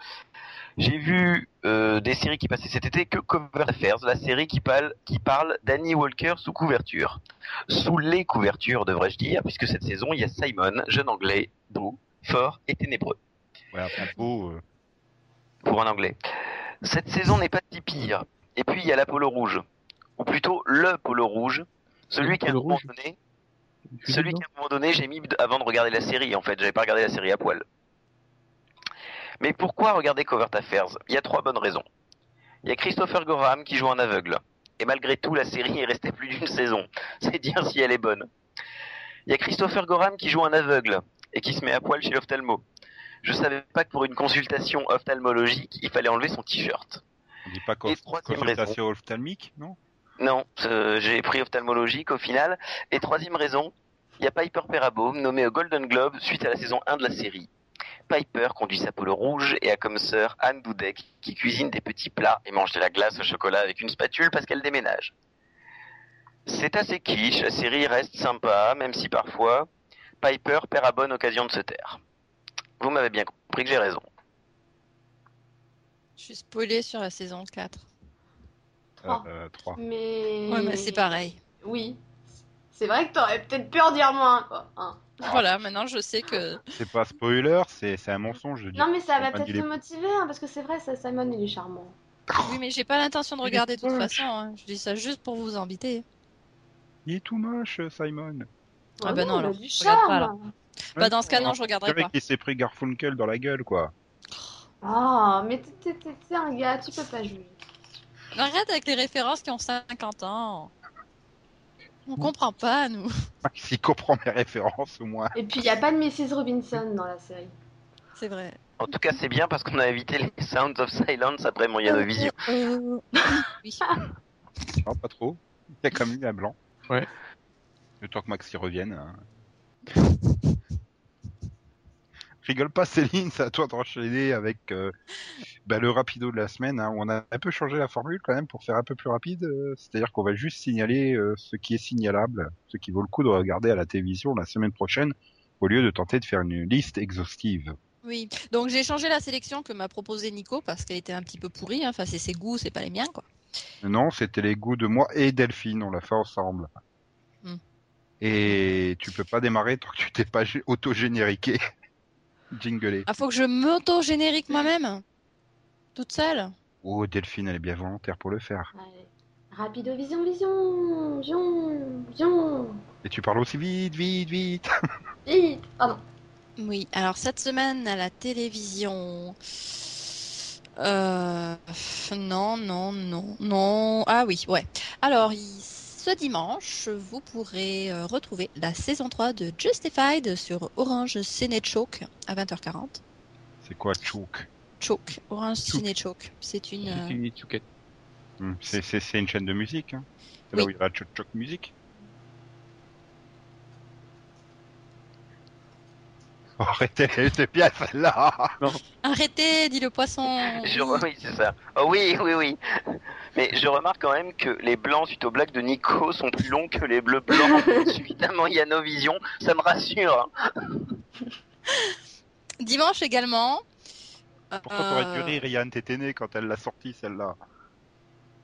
J'ai vu euh, des séries qui passaient cet été que Cover Affairs, la série qui parle, qui parle d'Annie Walker sous couverture. Sous les couvertures, devrais-je dire, puisque cette saison, il y a Simon, jeune anglais, beau, fort et ténébreux, Ouais, enfin, beau, euh, pour un anglais. Cette saison n'est pas si pire. Et puis, il y a la Polo Rouge. Ou plutôt, le Polo Rouge. Celui qui, à un moment donné, Celui dis qu'à un moment donné, j'ai mis avant de regarder la série, en fait. J'avais pas regardé la série à poil. Mais pourquoi regarder Covert Affairs? Il y a trois bonnes raisons. Il y a Christopher Gorham qui joue en aveugle. Et malgré tout, la série est restée plus d'une saison. C'est dire si elle est bonne. Il y a Christopher Gorham qui joue un aveugle et qui se met à poil chez l'ophtalmo. Je savais pas que pour une consultation ophtalmologique, il fallait enlever son t-shirt. On dit pas consultation ophtalmique, non? Non, euh, j'ai pris ophtalmologique au final. Et troisième raison, il y a Piper Perabo, nommé au Golden Globe suite à la saison 1 de la série. Piper conduit sa polo rouge et a comme sœur Anne Dudek qui cuisine des petits plats et mange de la glace au chocolat avec une spatule parce qu'elle déménage. C'est assez quiche, la série reste sympa, même si parfois Piper perd à bonne occasion de se taire. Vous m'avez bien compris que j'ai raison. Je suis spoilé sur la saison 4. Trois. Euh, 3. Mais. Ouais, mais c'est pareil. Oui. C'est vrai que t'aurais peut-être pu en dire moins, quoi. hein. Voilà, maintenant je sais que. C'est pas spoiler, c'est c'est un mensonge. Je dis. Non, mais ça va peut-être te motiver, hein, parce que c'est vrai, ça, Simon, il est charmant. Oui, mais j'ai pas l'intention de regarder de toute façon. hein. Je dis ça juste pour vous embêter. Il est tout moche, Simon. Ah Ouais, bah non, alors, du je regarde pas, charme. Bah, dans ce cas, non, je regarderai C'est vrai pas. qu'il s'est pris Garfunkel dans la gueule, quoi. Ah, mais t'es- un gars, tu peux pas juger. Arrête avec les références qui ont 50 ans. On comprend pas, nous. S'il comprend mes références, au moins. Et puis, il y a pas de Mrs. Robinson dans la série. C'est vrai. En tout cas, c'est bien parce qu'on a évité les Sounds of Silence après mon Yanovision. Euh, oui. Non, pas trop. Il y a quand même eu un blanc. Ouais. Le temps que Max y revienne. hein. Rigole pas, Céline, c'est à toi d'enchaîner avec euh, bah, le rapido de la semaine. hein. On a un peu changé la formule quand même pour faire un peu plus rapide. euh, C'est-à-dire qu'on va juste signaler euh, ce qui est signalable, ce qui vaut le coup de regarder à la télévision la semaine prochaine, au lieu de tenter de faire une liste exhaustive. Oui. Donc j'ai changé la sélection que m'a proposé Nico parce qu'elle était un petit peu pourrie. hein. Enfin, c'est ses goûts, c'est pas les miens, quoi. Non, c'était les goûts de moi et Delphine, on l'a fait ensemble. Hmm. Et tu peux pas démarrer tant que tu t'es pas gé- auto-génériqué. Jinglé. Ah, faut que je m'auto-générique moi-même Toute seule Oh, Delphine, elle est bien volontaire pour le faire. Allez. Rapido, vision, vision, vision, vision. Et tu parles aussi vite, vite, vite. Vite. Pardon. Oui, alors cette semaine à la télévision. Euh, non, non, non, non. Ah oui, ouais. Alors, il- ce dimanche, vous pourrez euh, retrouver la saison 3 de Justified sur Orange Ciné Choke à 20h40. C'est quoi, choke Choke, Orange Choke. Ciné Choke. C'est une. C'est euh, une. Hmm, C'est une chaîne de musique. Hein. C'est là où il y a la choc choc musique. Oh, arrêtez, c'est bien celle-là. Arrêtez, dit le poisson. Je Oui, c'est ça. Oh oui, oui, oui. Mais je remarque quand même que les blancs suite aux blagues de Nico sont plus longs que les bleus blancs. Évidemment, Yanovision, ça me rassure. hein. Dimanche également. Pourquoi t'aurais dû euh, rire, Yann? T'étais né quand elle l'a sortie, celle-là.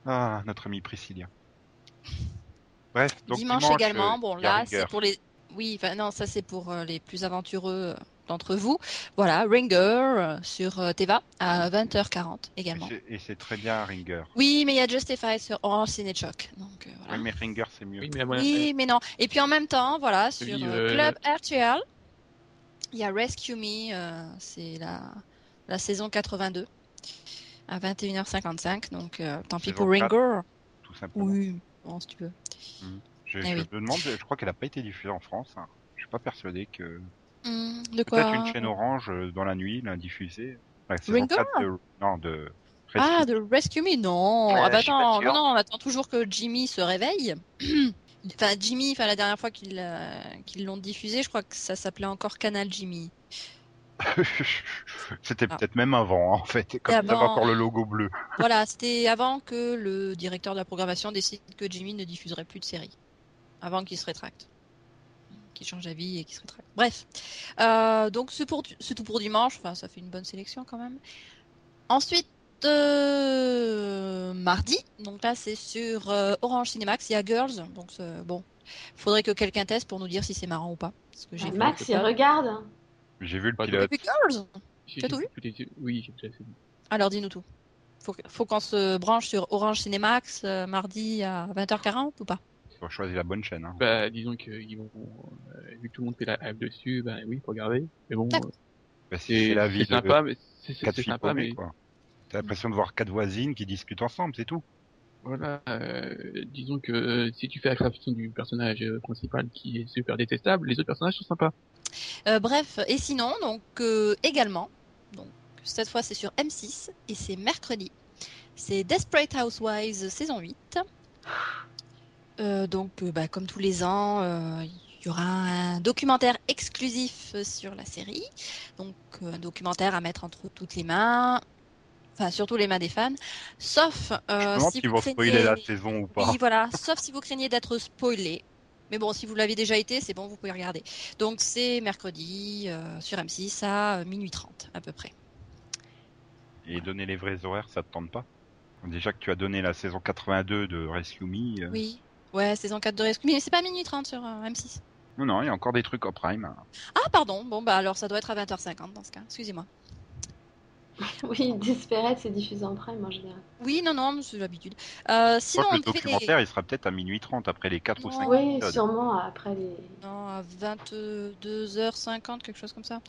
Ah, notre ami Priscilla. Bref, donc dimanche, dimanche, également. euh, bon, il y a là, c'est pour les. Oui, enfin non, ça c'est pour euh, les plus aventureux euh, d'entre vous. Voilà, Ringer euh, sur euh, Teva à 20h40 Et également. Et c'est très bien Ringer. Oui, mais il y a Justified sur Orange Ciné Choc. Donc euh, voilà. Ouais, mais Ringer, c'est mieux. Oui, mais Oui, non. Et puis en même temps, voilà, sur Oui, euh, Club RTL, il y a Rescue Me, euh, c'est la, la saison 82 à 21h55. Donc euh, tant pis pour. Ringer. Tout simplement. Oui, bon, si tu veux. Je, Eh je oui. me demande, je crois qu'elle a pas été diffusée en France. hein. Je suis pas persuadé que. Hum, de quoi Peut-être une chaîne orange euh, dans la nuit l'a diffusée. La saison Ringer 4 de... Non, de. Ah, de Rescue Me, non. Ouais, ah bah attends, non, non, on attend toujours que Jimmy se réveille. enfin, Jimmy, enfin la dernière fois qu'ils euh, qu'ils l'ont diffusé, je crois que ça s'appelait encore Canal Jimmy. C'était Ah. peut-être même avant, hein, en fait, quand Et ils avaient avant- encore le logo bleu. Voilà, c'était avant que le directeur de la programmation décide que Jimmy ne diffuserait plus de séries. Avant qu'il se rétracte. Qu'il change d'avis et qu'il se rétracte. Bref. Euh, donc c'est pour c'est tout pour dimanche. Enfin, ça fait une bonne sélection quand même. Ensuite, euh, mardi. Donc là, c'est sur euh, Orange Cinemax. Il y a Girls. Donc c'est- bon, faudrait que quelqu'un teste pour nous dire si c'est marrant ou pas. Parce que j'ai Ah, Max, il regarde. J'ai vu le pilote. Et puis Girls. J'ai- T'as tout j'ai- Oui, j'ai déjà fait. Alors dis-nous tout. Faut, faut qu'on se branche sur Orange Cinemax euh, mardi à 20h40 ou pas? Faut choisir la bonne chaîne. Hein. Bah, disons qu'ils vont, euh, vu que tout le monde fait la hype dessus, bah oui, faut regarder. Mais bon, Bah, c'est la vie c'est sympa, mais c'est sympa, paumées, mais. T'as l'impression de voir quatre voisines qui discutent ensemble, c'est tout. Voilà, euh, disons que euh, si tu fais la création du personnage euh, principal qui est super détestable, les autres personnages sont sympas. Euh, bref, et sinon, donc euh, également, donc cette fois c'est sur M6 et c'est mercredi. C'est Desperate Housewives saison 8. Euh, donc, euh, bah, comme tous les ans, euh, il y aura un documentaire exclusif sur la série. Donc, un documentaire à mettre entre toutes les mains. Enfin, surtout les mains des fans. Sauf si vous craignez... spoiler la saison ou pas. Oui, voilà. Sauf si vous craignez d'être spoilé. Mais bon, si vous l'avez déjà été, c'est bon, vous pouvez regarder. Donc, c'est mercredi sur M6 à minuit 30 à peu près. Et donner les vrais horaires, ça te tente pas? Déjà que tu as donné la saison 82 de Rescue Me. Oui. Ouais, saison 4 de Rescue. Mais c'est pas minuit 30 sur euh, M6. Non, non, il y a encore des trucs au prime. Ah, pardon. Bon, bah alors ça doit être à 20h50 dans ce cas. Excusez-moi. Oui, Desperate, c'est diffusé en prime en général. Oui, non, non, c'est l'habitude. Euh, Je sinon, crois on que le fait des... documentaire, il sera peut-être à minuit 30 après les 4 ou Non. 5 Oui, épisodes. sûrement après les. Non, à 22h50, quelque chose comme ça.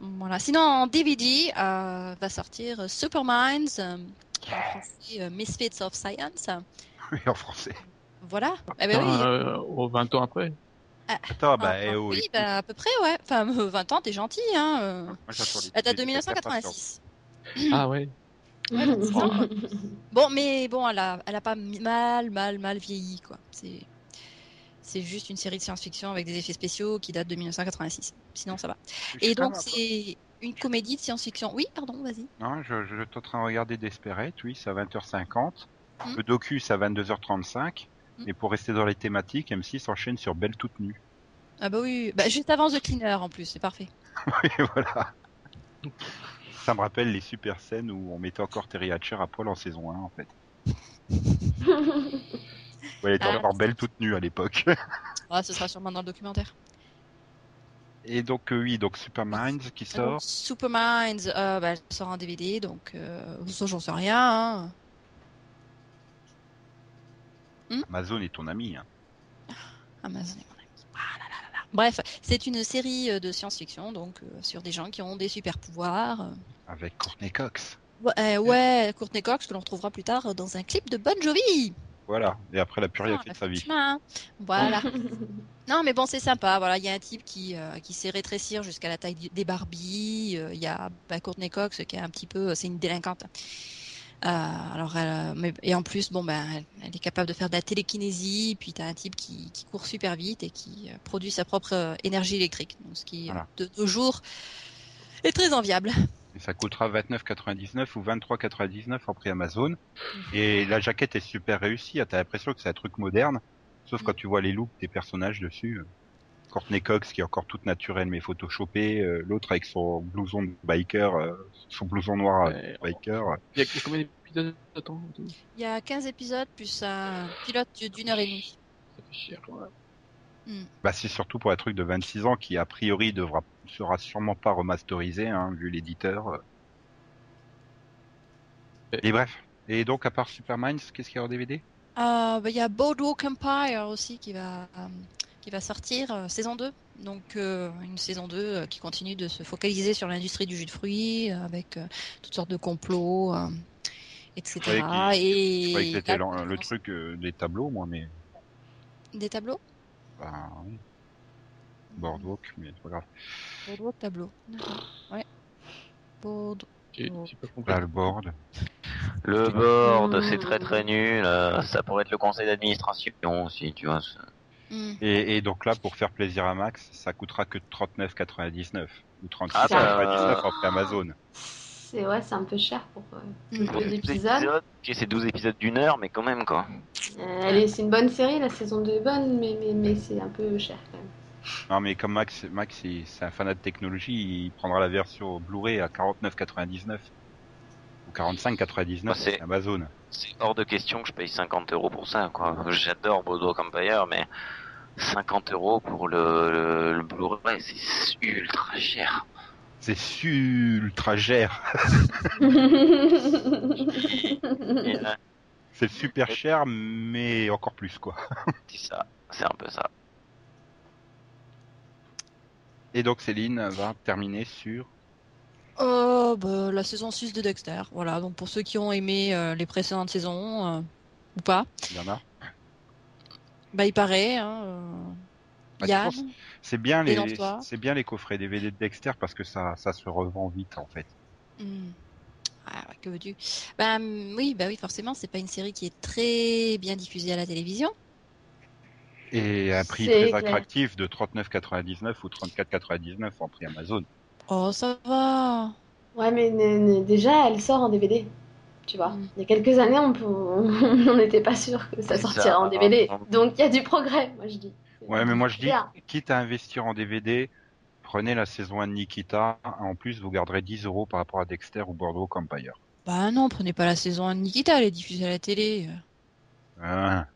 Voilà. Sinon, en DVD, euh, va sortir Super Minds, euh, en français euh, Misfits of Science. Oui, en français. Voilà. Eh ben oui. Euh, oh, 20 ans après. Attends, bah, Ah, eh oh, oui, écoute, bah, à peu près, ouais. Enfin, euh, 20 ans, t'es gentil, hein. euh. moi, les- date de les- les 1986. Ah ouais. Bon, mais bon, elle a, elle a pas mal, mal, mal vieilli, quoi. C'est, c'est juste une série de science-fiction avec des effets spéciaux qui date de 1986. Sinon, ça va. Je Et donc, c'est une comédie de science-fiction. Oui, pardon, vas-y. Non, je, je suis en train de regarder Desperate, oui, c'est à 20h50. Hmm. Le docu, c'est à 22h35. Et pour rester dans les thématiques, M6 enchaîne sur Belle toute nue. Ah bah oui, bah, juste avant The Cleaner en plus, c'est parfait. Oui, voilà. Ça me rappelle les super scènes où on mettait encore Terry Hatcher à poil en saison 1, en fait. Ouais, elle était Ah. encore belle toute nue à l'époque. Ah, ce sera sûrement dans le documentaire. Et donc, euh, oui, donc Super Minds qui Ah, sort. Super Minds, euh, bah, elle sort en DVD, donc euh, ça, j'en sais rien. hein. Amazon est ton ami. Hein. Amazon est mon ami. Ah là là là là. Bref, c'est une série euh, de science-fiction, donc euh, sur des gens qui ont des super pouvoirs. euh. Avec Courtney Cox. Ouais, euh, ouais, Courtney Cox, que l'on retrouvera plus tard dans un clip de Bon Jovi. Voilà. Et après, elle a plus rien Ah, fait la de sa du vie. chemin. Voilà. non, mais bon, c'est sympa. Voilà, il y a un type qui, euh, qui sait rétrécir jusqu'à la taille des Barbie. Euh, Il y a bah, Courtney Cox qui est un petit peu, c'est une délinquante. Euh, alors, elle, euh, mais, et en plus, bon, ben, elle, elle est capable de faire de la télékinésie. Puis t'as un type qui, qui court super vite et qui euh, produit sa propre énergie électrique. Donc, ce qui, Voilà. de nos jours, est très enviable. Et ça coûtera 29,99 ou 23,99 en prix Amazon. Et la jaquette est super réussie. T'as l'impression que c'est un truc moderne. Sauf quand tu vois les looks des personnages dessus. Courtney Cox qui est encore toute naturelle mais photoshopée. euh, L'autre avec son blouson de biker, euh, son blouson noir euh, Ouais. biker. Il y a combien d'épisodes Il y a 15 épisodes plus un pilote d'une heure et demie. ça fait cher. ouais. Bah c'est surtout pour un truc de 26 ans qui a priori devra sera sûrement pas remasterisé hein, vu l'éditeur. Et bref. Et donc à part Super Minds, qu'est-ce qu'il y a en DVD Euh, bah, Il y a Boardwalk Empire aussi qui va, euh, qui va sortir, euh, saison 2. Donc euh, une saison 2 euh, qui continue de se focaliser sur l'industrie du jus de fruits, euh, avec euh, toutes sortes de complots, euh, etc. Je croyais qu'il- Et Je croyais que c'était la- le, le truc euh, des tableaux, moi, mais Des tableaux? Bah, oui. Boardwalk, mais c'est pas grave. Boardwalk tableau. Ouais. Board... Pas le board. Le board, c'est très très nul. ça pourrait être le conseil d'administration aussi, tu vois. Hmm. Et, et donc là, pour faire plaisir à Max, ça coûtera que 39,99 ou 36,99 Ah bah, en prix Amazon. C'est ouais, c'est un peu cher pour euh. Pour deux 12 épisodes. ok, c'est 12 épisodes d'une heure, mais quand même quoi. Euh, allez, c'est une bonne série, la saison 2 est bonne, mais, mais, mais c'est un peu cher quand même. Non, mais comme Max, Max, c'est un fanat de technologie, il prendra la version Blu-ray à 49,99 ou 45,99 Bah, c'est- Amazon. C'est hors de question que je paye 50 euros pour ça, quoi. J'adore Boardwalk Empire, mais 50 euros pour le, le, le Blu-ray, c'est ultra cher. C'est ultra cher. C'est super cher, mais encore plus, quoi. c'est ça, c'est un peu ça. Et donc Céline va terminer sur Euh, bah, la saison 6 de Dexter. Voilà, donc pour ceux qui ont aimé euh, les précédentes saisons, euh, Ou pas Il y en a. Bah, il paraît. Hein, euh, Bah, Yann. C'est bien les, c'est bien les coffrets DVD de Dexter parce que ça, ça se revend vite en fait. Hmm. Ah, ouais, que veux-tu? Bah hum, oui, bah oui, forcément, c'est pas une série qui est très bien diffusée à la télévision. Et un prix très clair. attractif de 39,99 ou 34,99 en prix Amazon. Oh, ça va. Ouais, mais déjà, elle sort en DVD. Tu vois, Mm. il y a quelques années, on peut- on n'en était pas sûr que ça C'est sortira ça. en DVD. Donc, il y a du progrès, moi je dis. Ouais, mais moi je dis, quitte à investir en DVD, prenez la saison 1 de Nikita. En plus, vous garderez 10 euros par rapport à Dexter ou Bordeaux Empire. Bah non, prenez pas la saison 1 de Nikita, elle est diffusée à la télé. Hein.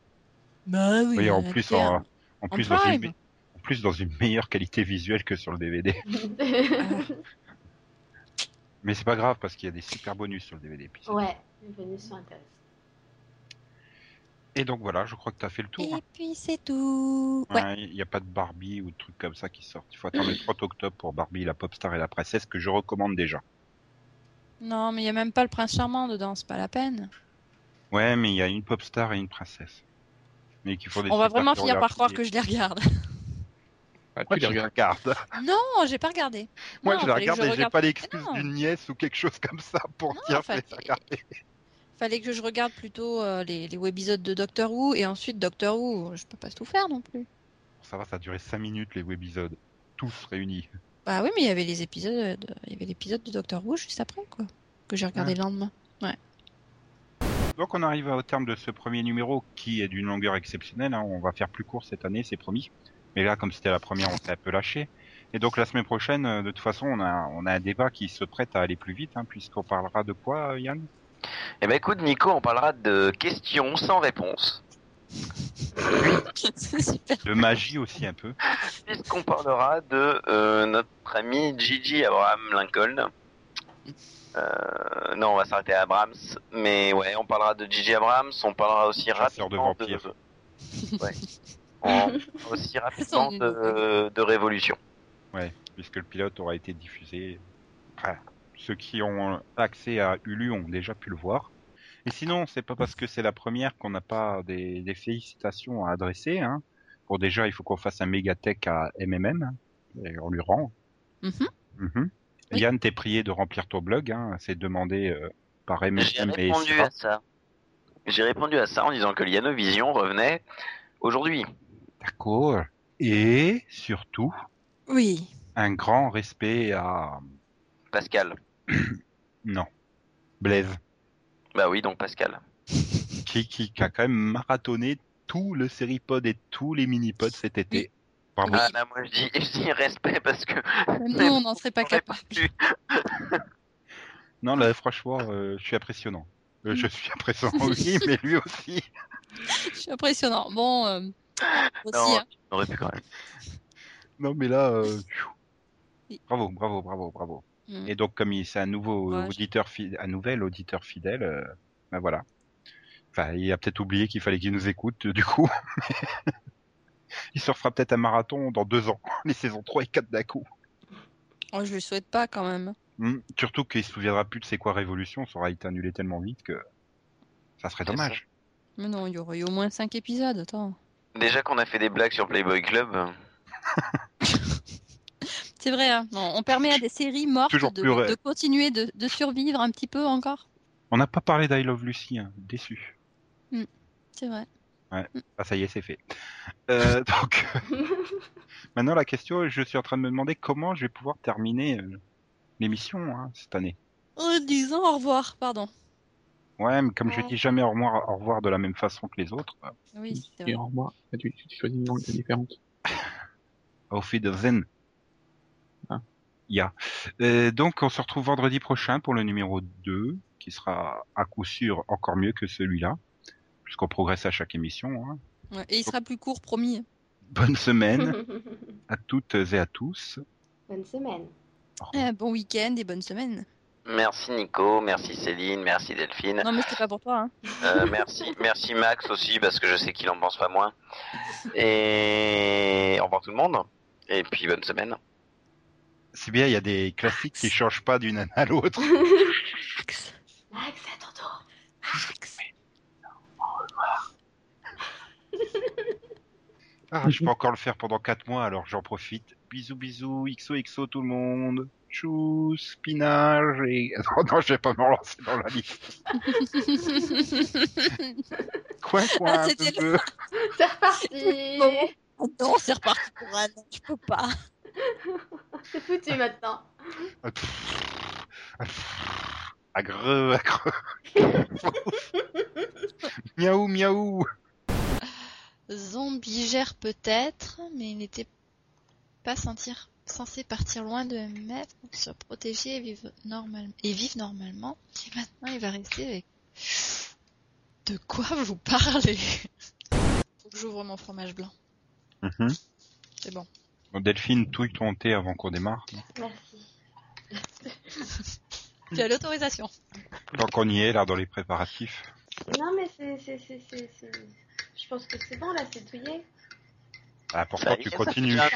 Bah oui. Oui, en la plus, télé, en, en plus, dans prime. une, en plus dans une meilleure qualité visuelle que sur le DVD. Mais c'est pas grave parce qu'il y a des super bonus sur le DVD. puis ouais, les bonus sont intéressants. Et donc voilà, je crois que tu as fait le tour. Et hein. puis c'est tout. Ouais. Ouais, Il n'y a pas de Barbie ou de trucs comme ça qui sortent. Il faut attendre le 30 octobre pour Barbie, la pop star et la princesse que je recommande déjà. Non, mais il y a même pas le prince charmant dedans, c'est pas la peine. Ouais, mais il y a une pop star et une princesse. Mais qu'il faut On va vraiment finir par croire que je les regarde. Ah, tu les je les regardes. regarde. non, j'ai pas regardé. Moi, Non, je les regarde et j'ai regarde- pas l'excuse d'une nièce ou quelque chose comme ça pour Non, dire fallait- regarder. Fallait que je regarde plutôt euh, les, les webisodes de Doctor Who et ensuite Doctor Who. Je peux pas tout faire non plus. Ça va, ça a duré 5 minutes les webisodes. Tous réunis. Bah oui, mais il y avait les épisodes, de- il y avait l'épisode de Doctor Who juste après quoi, que j'ai regardé le lendemain. Donc on arrive au terme de ce premier numéro qui est d'une longueur exceptionnelle. hein. On va faire plus court cette année, c'est promis. Mais là, comme c'était la première, on s'est un peu lâché. Et donc la semaine prochaine, euh, de toute façon, on a, on a un débat qui se prête à aller plus vite, hein, puisqu'on parlera de quoi, euh, Yann? Eh ben écoute, Nico, on parlera de questions sans réponse. De magie aussi un peu. Puisqu'on parlera de euh, notre ami Gigi Abraham Lincoln. Euh, non, on va s'arrêter à Abrams. Mais ouais, on parlera de Gigi Abrams. On parlera aussi Chasseur de rapidement vampires. Ouais. Parlera aussi rapidement Sans de, de Révolution. Ouais, puisque le pilote aura été diffusé. Enfin, ceux qui ont accès à Hulu ont déjà pu le voir. Et sinon, c'est pas parce que c'est la première qu'on n'a pas des, des félicitations à adresser. Hein. Pour déjà, il faut qu'on fasse un mégatech à MMM. hein, Et on lui rend. Mhm. Mhm. Oui. Yann, t'es prié de remplir ton blog. Hein. C'est demandé euh, par J'ai MMM et répondu à ça. J'ai répondu à ça en disant que Lianovision revenait aujourd'hui. D'accord. Et surtout, Oui. un grand respect à... Pascal. Non. Blaise. Bah oui, donc Pascal. qui, qui, qui a quand même marathonné tout le Seripod et tous les mini-pods cet été. Bravo. Ah là, moi je dis, je dis respect parce que Nous, on n'en serait pas capable. Non, là, franchement, euh, je suis impressionnant. Euh, je suis impressionnant, oui, mais lui aussi. Je suis impressionnant. Bon, euh, aussi, Non, hein. on aurait pu quand même. Non, mais là, euh, bravo, bravo, bravo, bravo. Mm. Et donc, comme il- c'est un nouveau Ouais, auditeur, fi- un nouvel auditeur fidèle, euh, ben voilà. Enfin, il a peut-être oublié qu'il fallait qu'il nous écoute, euh, du coup. il se refera peut-être un marathon dans deux ans, les saisons 3 et 4 d'un coup. Oh, je le souhaite pas quand même. Hmm, Surtout qu'il se souviendra plus de c'est quoi Révolution, ça aura été annulé tellement vite que ça serait dommage. Mais non, il y aurait eu au moins 5 épisodes. Attends. Déjà qu'on a fait des blagues sur Playboy Club, C'est vrai, hein. on, on permet à des séries mortes Toujours de, plus vrai. de continuer de, de survivre un petit peu encore. On n'a pas parlé d'I Love Lucy, hein. déçu. C'est vrai. Ah ça y est, c'est fait. Euh, donc maintenant la question, je suis en train de me demander comment je vais pouvoir terminer euh, l'émission hein, cette année. En disant au revoir, pardon. Ouais, mais comme je dis jamais au revoir, au revoir de la même façon que les autres, euh, Oui, c'est Et vrai. en moi, tu, tu choisis une langue différente. auf Wiedersehen. Ah. Ya. Euh, donc on se retrouve vendredi prochain pour le numéro 2, qui sera à coup sûr encore mieux que celui-là, puisqu'on progresse à chaque émission. hein. Ouais, Et il sera plus court, promis. Bonne semaine à toutes et à tous. Bonne semaine. Au revoir. Eh, bon week-end et bonne semaine. Merci Nico, merci Céline, merci Delphine. Non mais c'était pas pour toi. Hein. Euh, merci, merci Max aussi parce que je sais qu'il en pense pas moins. Et au revoir tout le monde. Et puis bonne semaine. C'est bien, il y a des classiques qui changent pas d'une année à l'autre. Max, Max, Au revoir. Ah, je peux encore le faire pendant 4 mois alors j'en profite. Bisous bisous, XOXO tout le monde. Chou, spinach et... Oh non, je vais pas me relancer dans la liste. Coin, coin, Ah. C'est reparti Bon. Oh non, c'est reparti pour un an, tu peux pas. C'est foutu maintenant. Ah, ah, Agreux, agreux. miaou, miaou. Zombigère peut-être, mais il n'était pas sentir, censé partir loin de MF pour se protéger et vivre, normal, et vivre normalement. Et maintenant, il va rester avec... De quoi vous parlez Faut que j'ouvre mon fromage blanc. Mhm. C'est bon. Bon, Delphine, touille ton thé avant qu'on démarre. Merci. Tu as l'autorisation. Tant qu'on y est, là, dans les préparatifs. Non, mais c'est. c'est- c'est- c'est- c'est- Je pense que c'est bon là, c'est touillé. Ah, y tu est, ça continues fait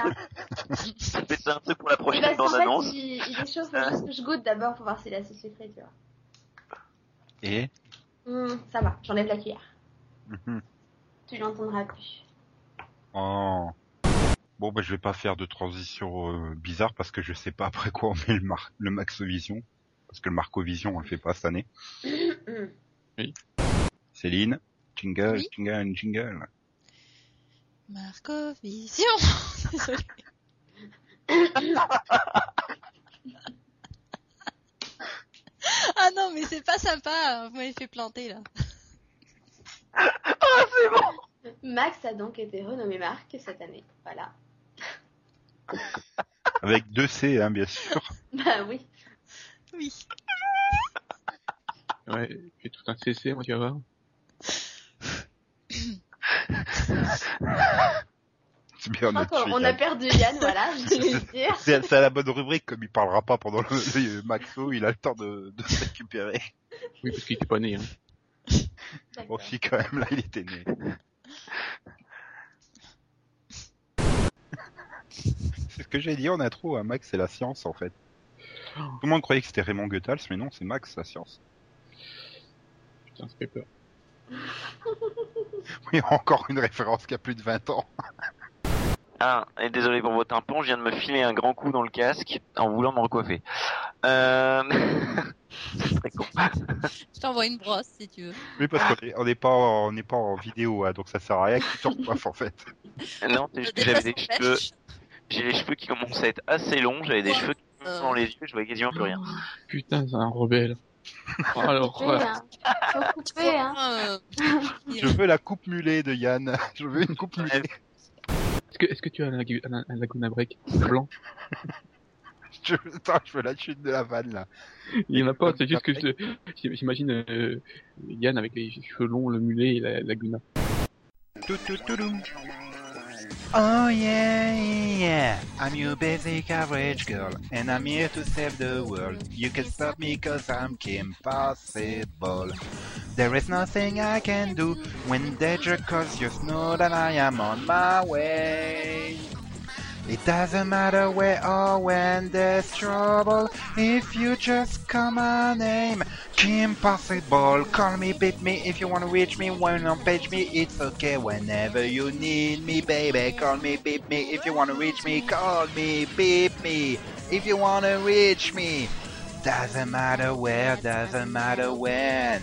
Ça. Faites ça un truc pour la Oui, prochaine bande-annonce. fait, il, il est chaud, faut juste que je goûte d'abord pour voir s'il a sucré, tu vois. Et Hum, ça va, j'enlève la cuillère. Mhm. Tu l'entendras plus. Oh. Bon, bah, je vais pas faire de transition euh, bizarre parce que je sais pas après quoi on met le, mar le Maxovision. Parce que le Marcovision, on le fait pas cette année. Hum. Céline, jingle, Oui. jingle, jingle. Marco Vision. Ah non, mais c'est pas sympa. Vous m'avez fait planter là. Ah, c'est bon Max a donc été renommé Marc cette année. Voilà. Avec deux C, hein, bien sûr. Bah oui. Oui. Ouais, j'ai tout un CC, moi, tu vas voir. C'est bien, on a Encore, tué on a Yann. perdu Yann, voilà, je vais le dire. C'est à la bonne rubrique, comme il parlera pas pendant le, le Maxo, il a le temps de, de se récupérer. Oui, parce qu'il était pas né, hein. Bon, si, quand même, là, il était né. c'est ce que j'ai dit en intro, hein, Max, c'est la science, en fait. Tout le monde croyait que c'était Raymond Goethals, mais non, c'est Max, la science. Putain, ça fait peur. Oui, encore une référence qui a plus de 20 ans. Ah, et désolé pour vos tympans, je viens de me filer un grand coup dans le casque en voulant me recoiffer. Euh... c'est très con. Je t'envoie une brosse si tu veux. Oui, parce qu'on est, on n'est pas, en- on n'est pas en vidéo, hein, donc ça sert à rien que tu te recoiffes, en fait. Non, c'est juste que j'avais des cheveux, j'ai les cheveux qui commençaient à être assez longs, j'avais des cheveux qui me montaient dans les yeux, je voyais quasiment plus rien. Putain, c'est un rebelle. Oh, alors, Couper, hein. Faut couper, hein. Je veux la coupe mulet de Yann. Je veux une coupe mulet. est-ce que, est-ce que tu as un, lagu- un, un Laguna Break blanc Je, attends, je veux la chute de la vanne, là. Il y en a pas, c'est juste que je, j'imagine euh, Yann avec les cheveux longs, le mulet et la Laguna. Tout, tout. Oh yeah, yeah, I'm your basic average girl, and I'm here to save the world. You can stop me cause I'm Kim Possible. There is nothing I can do when danger cause you know that I am on my way. It doesn't matter where or when there's trouble, if you just call my name. Kim Possible, call me, beat me if you wanna reach me. When on page me, it's okay whenever you need me, baby. Call me, beat me if you wanna reach me. Call me, beat me if you wanna reach me. Doesn't matter where, doesn't matter when.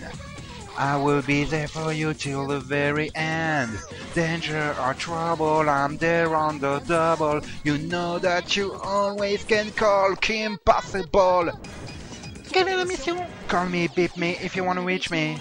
I will be there for you till the very end. Danger or trouble, I'm there on the double. You know that you always can call Kim Possible. Quelle est la mission? Call me, beat me if you wanna reach me.